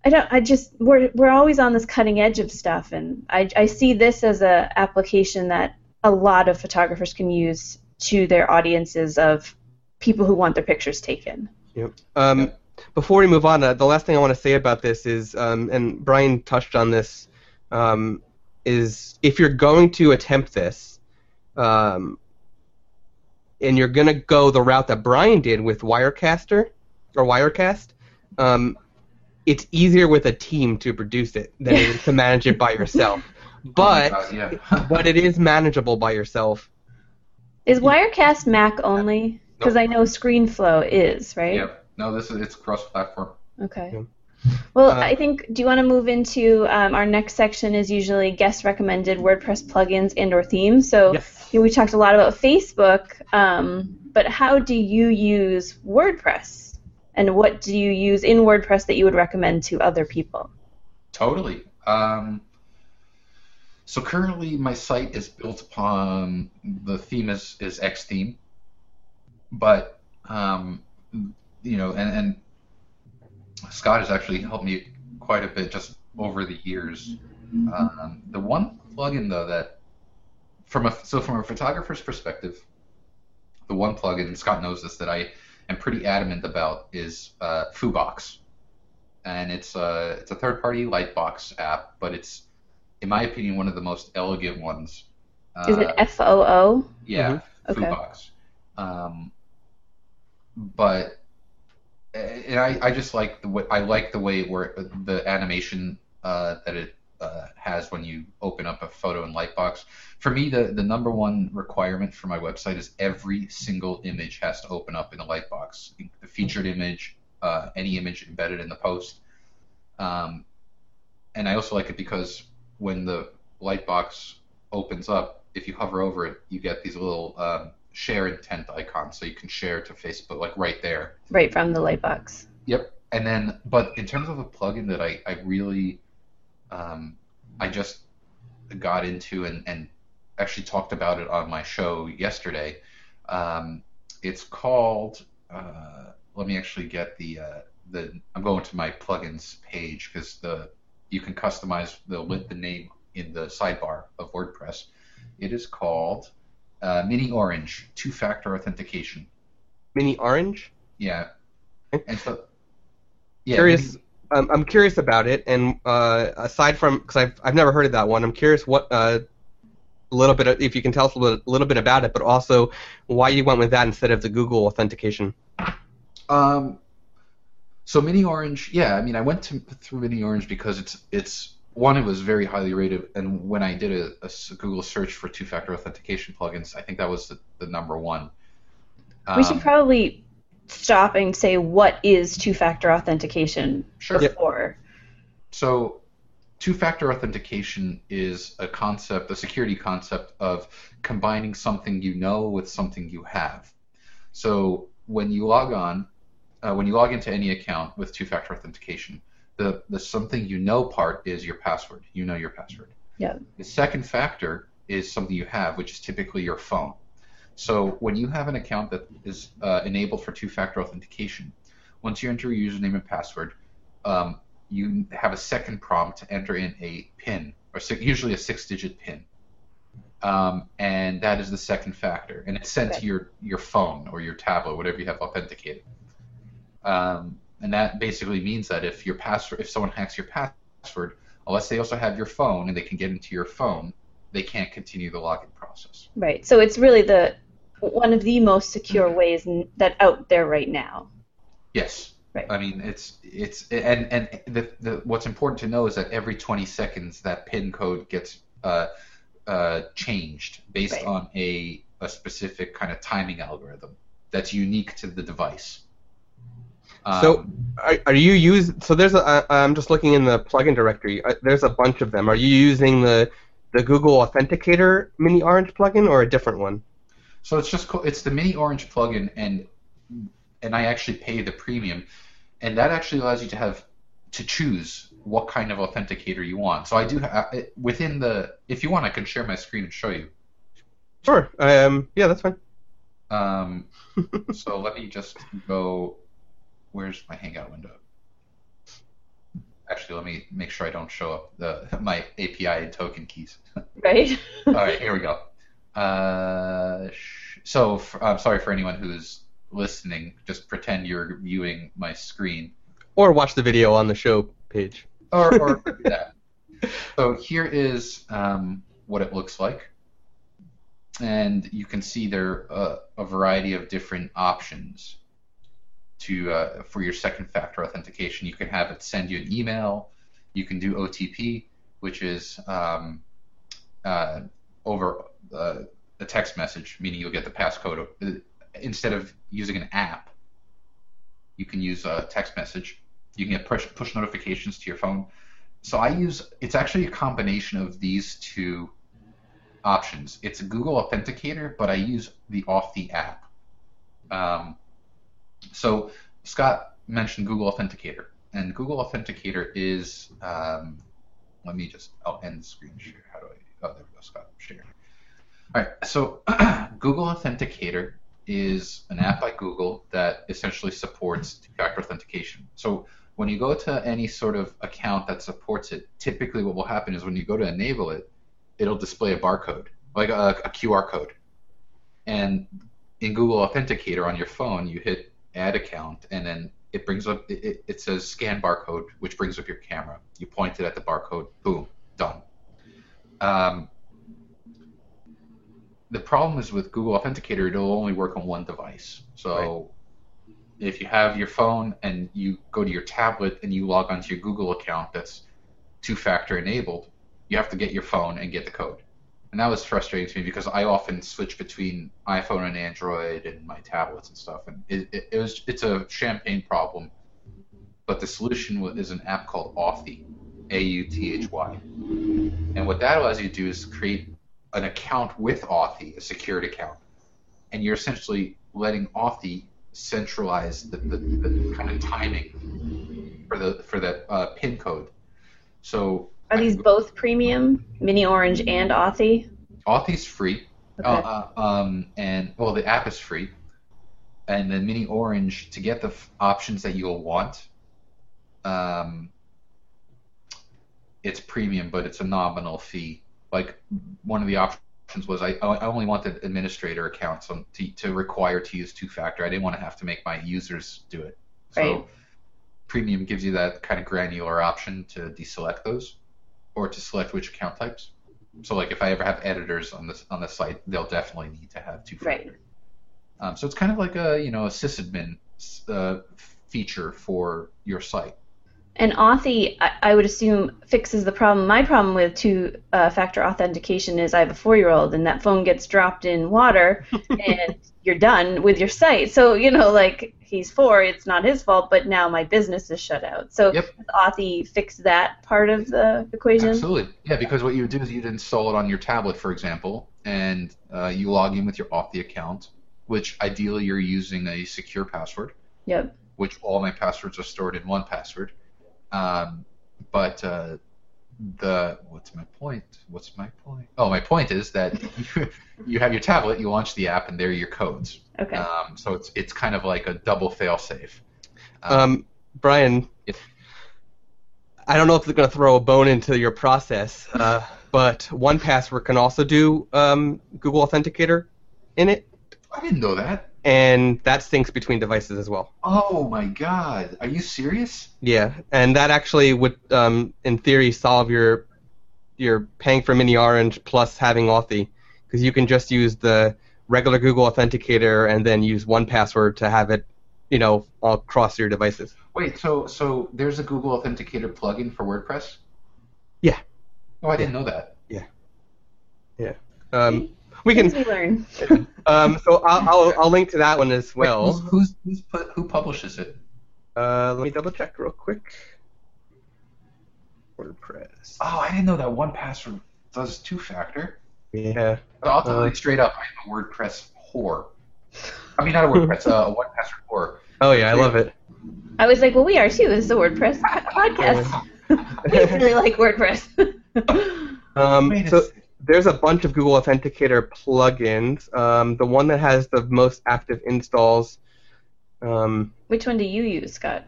C: I don't, I just we're we're always on this cutting edge of stuff, and I I see this as a application that a lot of photographers can use to their audiences of people who want their pictures taken.
B: Yep. Um, before we move on, uh, the last thing I want to say about this is, um, and Brian touched on this, um, is if you're going to attempt this, um, and you're going to go the route that Brian did with Wirecaster or Wirecast, um, it's easier with a team to produce it than it is to manage it by yourself. But
D: Oh God, yeah.
B: but it is manageable by yourself.
C: Is Wirecast Mac only? Because
D: Nope.
C: I know ScreenFlow is, right?
D: Yep. No, this is it's cross-platform.
C: Okay.
B: Yeah.
C: Well,
B: Uh,
C: I think. Do you want to move into um, our next section? Is usually guest recommended WordPress plugins and or themes. So
B: Yes.
C: you know, we talked a lot about Facebook, um, but how do you use WordPress, and what do you use in WordPress that you would recommend to other people?
D: Totally. Um, so currently, my site is built upon the theme is is X theme, but um, you know, and, and Scott has actually helped me quite a bit just over the years. Um, the one plugin though that from a so from a photographer's perspective, the one plugin and Scott knows this that I am pretty adamant about is uh, FooBox and it's a it's a third party Lightbox app, but it's in my opinion one of the most elegant ones.
C: Is
D: Uh,
C: it F O O?
D: yeah,
C: Mhm. Okay.
D: Um, but and I, I just like the way I like the way where the animation uh, that it uh, has when you open up a photo in Lightbox. For me, the the number one requirement for my website is every single image has to open up in a Lightbox. The featured image, uh, any image embedded in the post. Um, and I also like it because when the Lightbox opens up, if you hover over it, you get these little um, share intent icon, so you can share to Facebook, like right there.
C: Right from the Lightbox.
D: Yep. And then, but in terms of a plugin that I, I really, um, I just got into and, and actually talked about it on my show yesterday. Um, it's called, uh, let me actually get the, uh, the, I'm going to my plugins page because the, you can customize the, with the name in the sidebar of WordPress. It is called uh, Mini Orange Two Factor Authentication.
B: Mini Orange.
D: Yeah. And so, yeah,
B: curious.
D: Mini-
B: Um, I'm curious about it, and uh, aside from because I've I've never heard of that one, I'm curious what uh, a little bit of, if you can tell us a little, little bit about it, but also why you went with that instead of the Google authentication.
D: Um, so Mini Orange, yeah, I mean, I went to, through Mini Orange because it's it's one, it was very highly rated, and when I did a Google search for two-factor authentication plugins, I think that was the, the number one.
C: we should
D: Um,
C: probably stop and say what is two-factor authentication
D: Sure.
C: before.
D: So, two factor authentication is a concept, a security concept of combining something you know with something you have. So, when you log on, uh, when you log into any account with two factor authentication, the, the something you know part is your password. You know your password.
C: Yeah.
D: The second factor is something you have, which is typically your phone. So when you have an account that is uh, enabled for two-factor authentication, once you enter your username and password, um, you have a second prompt to enter in a PIN, or si- usually a six-digit PIN, um, and that is the second factor, and it's sent
C: Okay.
D: to your your phone or your tablet, whatever you have authenticated. Um, and that basically means that if your password, if someone hacks your password, unless they also have your phone and they can get into your phone, they can't continue the login process.
C: Right. So it's really the one of the most secure ways that out there right now.
D: Yes.
C: Right.
D: I mean, it's it's and and the, the what's important to know is that every 20 seconds that PIN code gets uh, uh, changed based
C: Right.
D: on a a specific kind of timing algorithm that's unique to the device.
B: So,
D: Um,
B: are, are you use? So there's a. I- I'm just looking in the plugin directory. Uh, There's a bunch of them. Are you using the the Google Authenticator Mini Orange plugin or a different one?
D: So it's just it's the Mini Orange plugin, and and I actually pay the premium, and that actually allows you to have to choose what kind of authenticator you want. So I do ha- within the if you want, I can share my screen and show you.
B: Sure. Um. Yeah, that's fine.
D: Um, so let me just go. Where's my Hangout window? Actually, let me make sure I don't show up the my API and token keys.
C: Right.
D: All right, here we go. Uh, sh- So I'm sorry for anyone who's listening. Just pretend you're viewing my screen,
B: Or watch the video on the show page.
D: or, or that. So here is um, what it looks like, and you can see there are a variety of different options to uh, for your second factor authentication. You can have it send you an email. You can do OTP, which is um, uh, over uh, a text message, meaning you'll get the passcode uh, instead of using an app. You can use a text message. You can get push push notifications to your phone. So I use it's actually a combination of these two options. It's Google Authenticator, but I use the off the app. Um, so Scott mentioned Google Authenticator, and Google Authenticator is um, let me just I'll end the screen share. How do I? Oh, there we go. Scott share. All right. So Google Authenticator is an app by Google that essentially supports two-factor authentication. So when you go to any sort of account that supports it, typically what will happen is when you go to enable it, it'll display a barcode, like a, a QR code. And in Google Authenticator on your phone, you hit add account, and then it brings up it, it- says scan barcode, which brings up your camera. You point it at the barcode, boom, done. Um, the problem is with Google Authenticator, it'll only work on one device. So if you have your phone and you go to your tablet and you log onto your Google account that's two-factor enabled, you have to get your phone and get the code. And that was frustrating to me because I often switch between iPhone and Android and my tablets and stuff, and it, it, it was it's a champagne problem. But the solution is an app called Authy, A-U-T-H-Y, and what that allows you to do is create an account with Authy, a secured account, and you're essentially letting Authy centralize the, the, the kind of timing for the for that uh, pin code. So
C: Are these both premium, Mini Orange and Authy?
D: Authy's free,
C: Okay.
D: uh, uh, um, and well, the app is free, and then Mini Orange to get the f- options that you'll want. Um, it's premium, but it's a nominal fee. Like one of the options was I, I only wanted administrator accounts on, to, to require to use two-factor. I didn't want to have to make my users do it. So
C: Right.
D: premium gives you that kind of granular option to deselect those, or to select which account types. So like if I ever have editors on this on the site, they'll definitely need to have two-factor.
C: Right.
D: Um, so it's kind of like a you know a sysadmin uh, feature for your site.
C: And Authy, I, I would assume, fixes the problem. My problem with two uh, factor authentication is I have a four year old, and that phone gets dropped in water, and you're done with your site. So, you know, like, he's four, it's not his fault, but now my business is shut out. So,
D: Yep.
C: Authy fix that part of the equation?
D: Absolutely, yeah. Because what you would do is you'd install it on your tablet, for example, and uh, you log in with your Authy account, which ideally you're using a secure password.
C: Yep.
D: which all my passwords are stored in one password. Um, but uh, the what's my point? What's my point? Oh, my point is that you, you have your tablet, you launch the app, and there are your codes.
C: Okay.
D: Um, so it's it's kind of like a double failsafe.
B: Um, Brian,
D: Yes.
B: I don't know if they're going to throw a bone into your process, uh, but one password can also do um, Google Authenticator in it,
D: I didn't know that.
B: and that syncs between devices as well.
D: Oh my god, are you serious?
B: Yeah, and that actually would, um, in theory, solve your your paying for Mini Orange plus having Authy, because you can just use the regular Google Authenticator and then use one password to have it, you know, across your devices.
D: Wait, so so there's a Google Authenticator plugin for WordPress?
B: Yeah.
D: Oh, I didn't know that. Yeah. Yeah.
B: Um, we can.
C: Things we learn.
B: Um, so I'll, I'll I'll link to that one as
D: Wait,
B: well.
D: who's, who's, who's put, who publishes it?
B: Uh, let me double check real quick. WordPress.
D: Oh, I didn't know that one password does two factor.
B: Yeah.
D: I'll tell
B: Uh,
D: you straight up, I'm a WordPress whore. I mean, not a WordPress, uh, a one password whore.
B: Oh yeah, I love it.
C: I was like, well, we are too. This is a WordPress podcast. we really like WordPress.
B: Um, so there's a bunch of Google Authenticator plugins. Um, the one that has the most active installs. Um,
C: Which one do you use, Scott?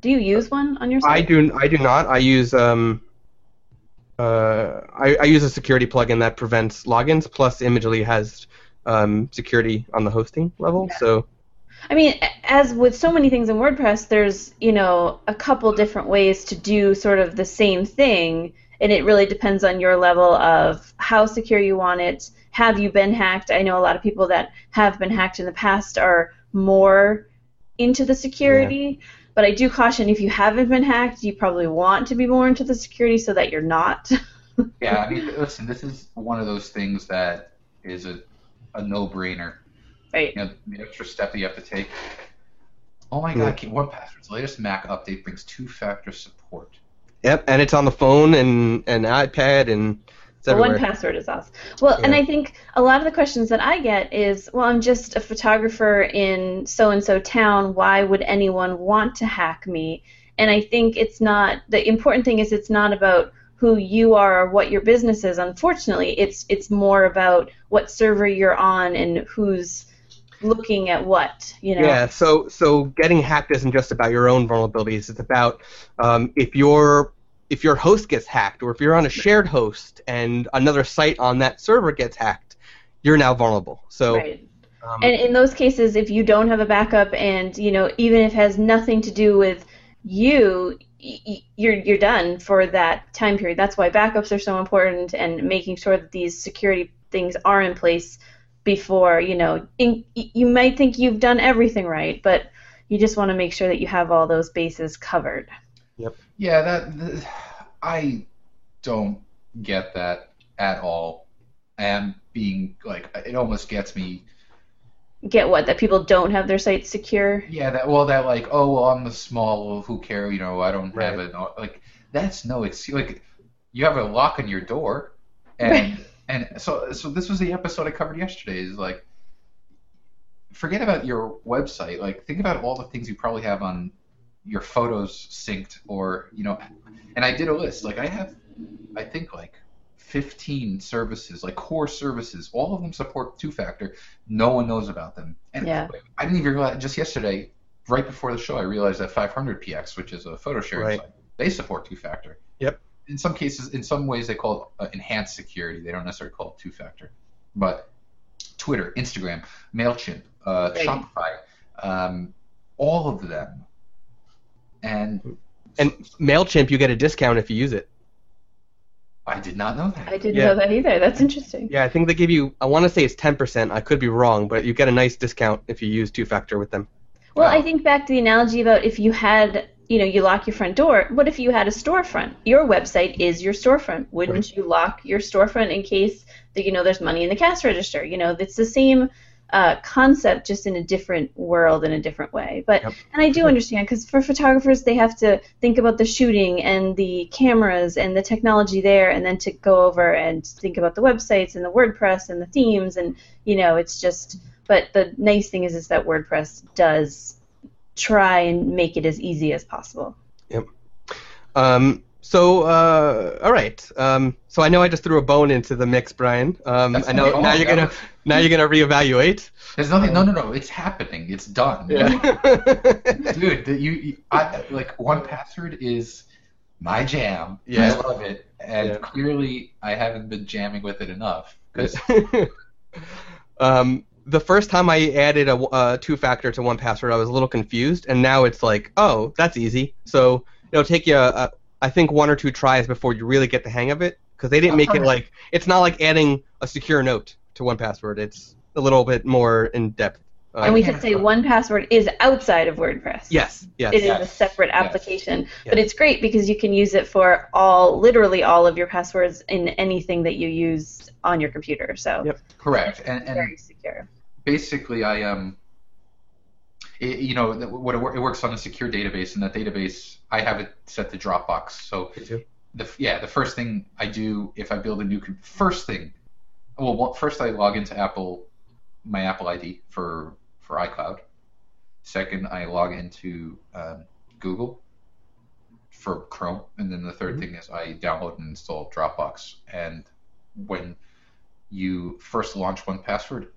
C: Do you use one on your site?
B: I do. I do not. I use. Um, uh, I, I use a security plugin that prevents logins. Plus, Imagely has um, security on the hosting level.
C: Yeah.
B: So
C: I mean, as with so many things in WordPress, there's you know a couple different ways to do sort of the same thing, and it really depends on your level of how secure you want it. Have you been hacked? I know a lot of people that have been hacked in the past are more into the security, but I do caution if you haven't been hacked, you probably want to be more into the security so that you're not.
D: Yeah, I mean, listen, this is one of those things that is a, a no-brainer.
C: right.
D: You know, the extra step that you have to take. Oh my God, One Password's latest Mac update brings two-factor support.
B: yep, and it's on the phone and and iPad and it's
C: Well, one password is awesome. Well, and I think a lot of the questions that I get is, well, I'm just a photographer in so and so town. Why would anyone want to hack me? And I think it's not the important thing is it's not about who you are or what your business is. Unfortunately, it's it's more about what server you're on and who's looking at what. You know.
B: Yeah, so so getting hacked isn't just about your own vulnerabilities. It's about um, if your if your host gets hacked, or if you're on a shared host and another site on that server gets hacked, you're now vulnerable. So
C: Right.
B: um,
C: And in those cases, if you don't have a backup, and you know, even if it has nothing to do with you, you're you're done for that time period. That's why backups are so important, and making sure that these security things are in place before you know. In, you might think you've done everything right, but you just want to make sure that you have all those bases covered.
D: Yeah, that th- I don't get that at all. And being like, it almost gets me.
C: Get what? That people don't have their sites secure.
D: Yeah, that well, that like, oh well, I'm the small. Who care? You know, I don't
B: Right.
D: have it. Like that's no excuse. Like you have a lock on your door, and and so so this was the episode I covered yesterday. Is like, forget about your website. Like, think about all the things you probably have on your photos synced, or you know. And I did a list. Like I have, I think like. 15 services, like core services, all of them support two factor. No one knows about them. And
C: Yeah.
D: I didn't even realize, just yesterday, right before the show, I realized that 500px, which is a photo sharing
B: Right.
D: site, they support two factor.
B: Yep.
D: In some cases, in some ways, they call it uh, enhanced security. They don't necessarily call it two factor. But Twitter, Instagram, Mailchimp, uh,
C: Right.
D: Shopify, um, all of them. And
B: and Mailchimp, you get a discount if you use it.
D: I did not know that.
C: I didn't
B: Yeah.
C: know that either. That's interesting.
B: Yeah, I think they give you. I want to say it's ten percent. I could be wrong, but you get a nice discount if you use two factor with them.
C: Well,
D: Wow.
C: I think back to the analogy about if you had, you know, you lock your front door. What if you had a storefront? Your website is your storefront. Wouldn't you lock your storefront in case that you know there's money in the cash register? You know, it's the same uh, concept, just in a different world in a different way. But
B: Yep.
C: and I do understand because for photographers, they have to think about the shooting and the cameras and the technology there, and then to go over and think about the websites and the WordPress and the themes, and you know, it's just. But the nice thing is, is that WordPress does try and make it as easy as possible.
B: Um, so, uh, all right. Um, so I know I just threw a bone into the mix, Brian. Um, I know now you're gonna now you're gonna reevaluate.
D: There's nothing. No, no, no. It's happening. It's done.
B: Yeah.
D: dude that you, you I, like one password is my jam
B: Yeah.
D: i love it and
B: Yeah.
D: clearly i haven't been jamming with it enough 'cause-
B: um, the first time I added a uh, two-factor to one password, I was a little confused, and now it's like, oh, that's easy. So it'll take you, uh, I think, one or two tries before you really get the hang of it, because they didn't make it like it's not like adding a secure note to one password. It's a little bit more in depth. Uh,
C: and we
D: yeah.
C: could say one password is outside of WordPress.
B: yes, yes.
C: It is a
D: Yes.
C: separate
D: Yes.
C: application,
B: Yeah.
C: but it's great because you can use it for all, literally all of your passwords in anything that you use on your computer. So
B: Yep.
D: correct and, and
C: very secure.
D: basically i um it, you know what it, it works on a secure database and that database i have it set to dropbox. So the yeah the first thing i do if i build a new first thing well first i log into apple my apple id for for icloud. Second i log into um, google for chrome. And then the 3rd
B: Mhm.
D: thing is i download and install dropbox. And when you first launch one password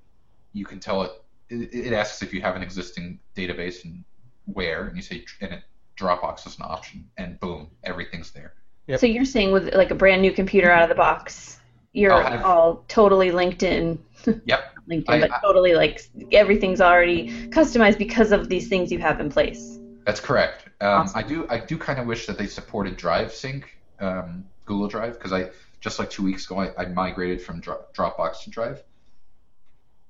D: you can tell it it, it asks if you have an existing database and where and you say and it dropbox is an option and boom everything's there
B: Yep.
C: So you're saying with like a brand new computer out of the box, you're
D: I'll
C: all totally linked in.
D: Yep.
C: LinkedIn,
D: I-
C: but
D: I-
C: totally like everything's already customized because of these things you have in place.
D: That's correct. Um,
C: Awesome.
D: I do I do kind of wish that they supported Drive Sync, um, Google Drive, because I just like two weeks ago I, I migrated from Dro- Dropbox to Drive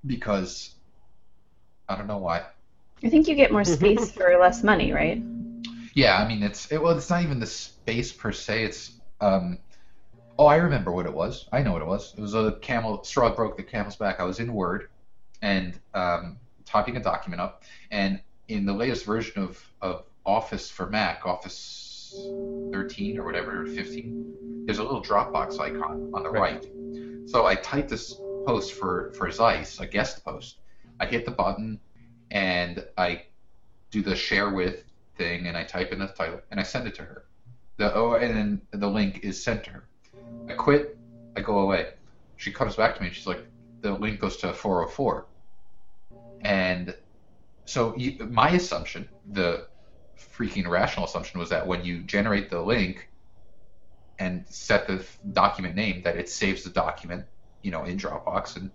D: because I don't know why.
C: I think you get more space for less money, right?
D: Yeah, I mean it's it, well it's not even the space per se. It's um, oh I remember what it was. I know what it was. It was a camel straw broke the camel's back. I was in Word and um, typing a document up, and in the latest version of of Office for Mac, Office 13 or whatever, 15, there's a little Dropbox icon on the
B: Right.
D: right. So I typed this post for for Zeiss, a guest post. I hit the button and I do the share with thing and I type in the title and I send it to her. The oh and then the link is sent to her. I quit, I go away. She comes back to me and she's like, the link goes to 404. And so you, my assumption, the freaking irrational assumption was that when you generate the link and set the document name that it saves the document, you know, in Dropbox and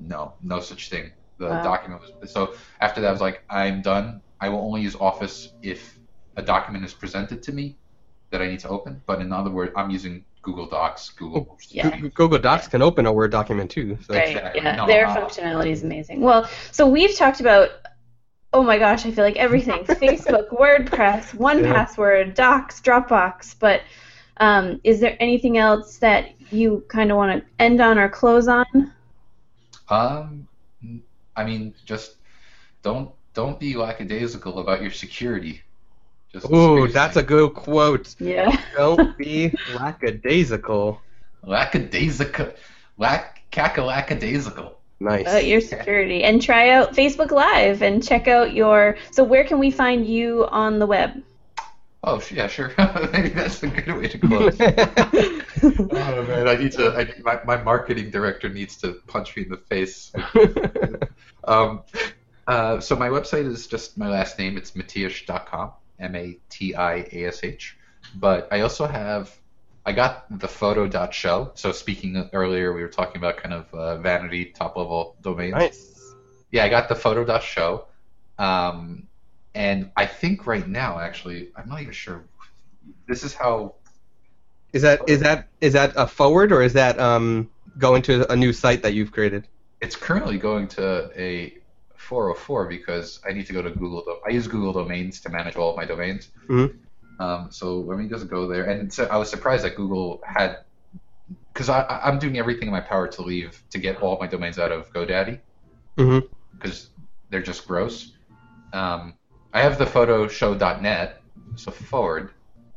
D: no, no such thing. The
C: Wow.
D: document was so after that I was like, I'm done. I will only use Office if a document is presented to me that I need to open. But in other words, I'm using Google Docs, Google
C: Yeah.
B: Google Docs can open a Word document too. So
C: Right.
D: Exactly.
C: Yeah.
D: No,
C: Their functionality is amazing. Well, so we've talked about. Oh my gosh, I feel like everything: Facebook, WordPress, One
B: Yeah.
C: Password, Docs, Dropbox. But um, is there anything else that you kind of want to end on or close on?
D: Um, I mean, just don't don't be lackadaisical about your security. Just
B: Ooh,
D: seriously.
B: that's a good quote.
C: Yeah.
B: Don't be lackadaisical.
D: lackadaisical, lack cackalackadaisical.
B: Nice.
C: About your security, and try out Facebook Live and check out your. So where can we find you on the web?
D: Oh, yeah, sure. Maybe that's a good way to close. oh man, I need to. I, my, my marketing director needs to punch me in the face. Um, uh, so my website is just my last name. It's matiash.com, M-A-T-I-A-S-H. But I also have, I got the photo.show. So speaking earlier, we were talking about kind of uh, vanity top level domains.
B: nice.
D: Yeah, I got the photo.show. Um, and I think right now, actually, I'm not even sure. This is how
B: Is that is that is that a forward or is that um going to a new site that you've created?
D: it's currently going to a 404 because I need to go to Google. I use Google Domains to manage all of my domains.
B: Mhm.
D: Um, so let me just go there. And so I was surprised that Google had, because I I'm doing everything in my power to leave to get all my domains out of GoDaddy because they're just gross. Um, I have the photoshow.net, so forward.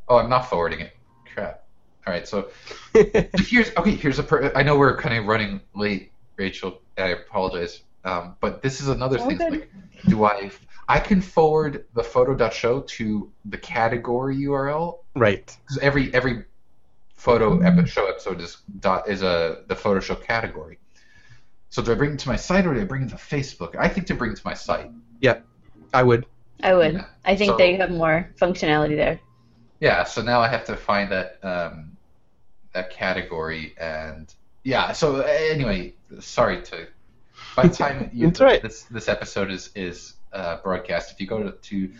D: Oh, I'm not forwarding it. Crap. All right, so here's okay. Here's a. Per- I know we're kind of running late, Rachel. I apologize. Um, but this is another
C: All
D: thing.
C: good.
D: Like, do I? I can forward the photo.show to the category URL
B: right.
D: because every every photo epi- show episode is dot is a the photo show category. So do I bring it to my site or do I bring it to Facebook? I think to bring it to my site.
B: Yeah, I would.
C: I would.
D: Yeah.
C: I think
D: So-
C: they have more functionality there.
D: Yeah, so now I have to find that um, that category and yeah. So anyway, sorry to. By the time you,
B: right.
D: this this episode is is uh, broadcast, if you go to, to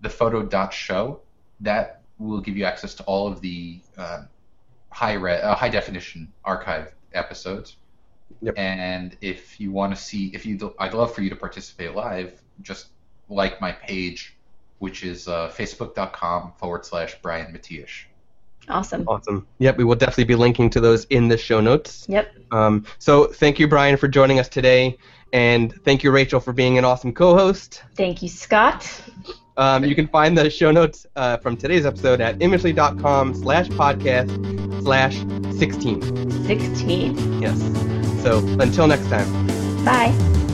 D: the photo.show, that will give you access to all of the um, high re- uh, high definition archive episodes.
B: Yep.
D: And if you want to see, if you, I'd love for you to participate live. Just like my page, which is uh, facebook.com forward slash Brian Matiash.
C: Awesome.
B: Awesome. Yep, we will definitely be linking to those in the show notes.
C: Yep.
B: Um, so thank you, Brian, for joining us today, and thank you, Rachel, for being an awesome co-host.
C: Thank you, Scott.
B: Um, you can find the show notes uh, from today's episode at imagely.com slash podcast slash 16.
C: 16.
B: Yes. So until next time.
C: Bye.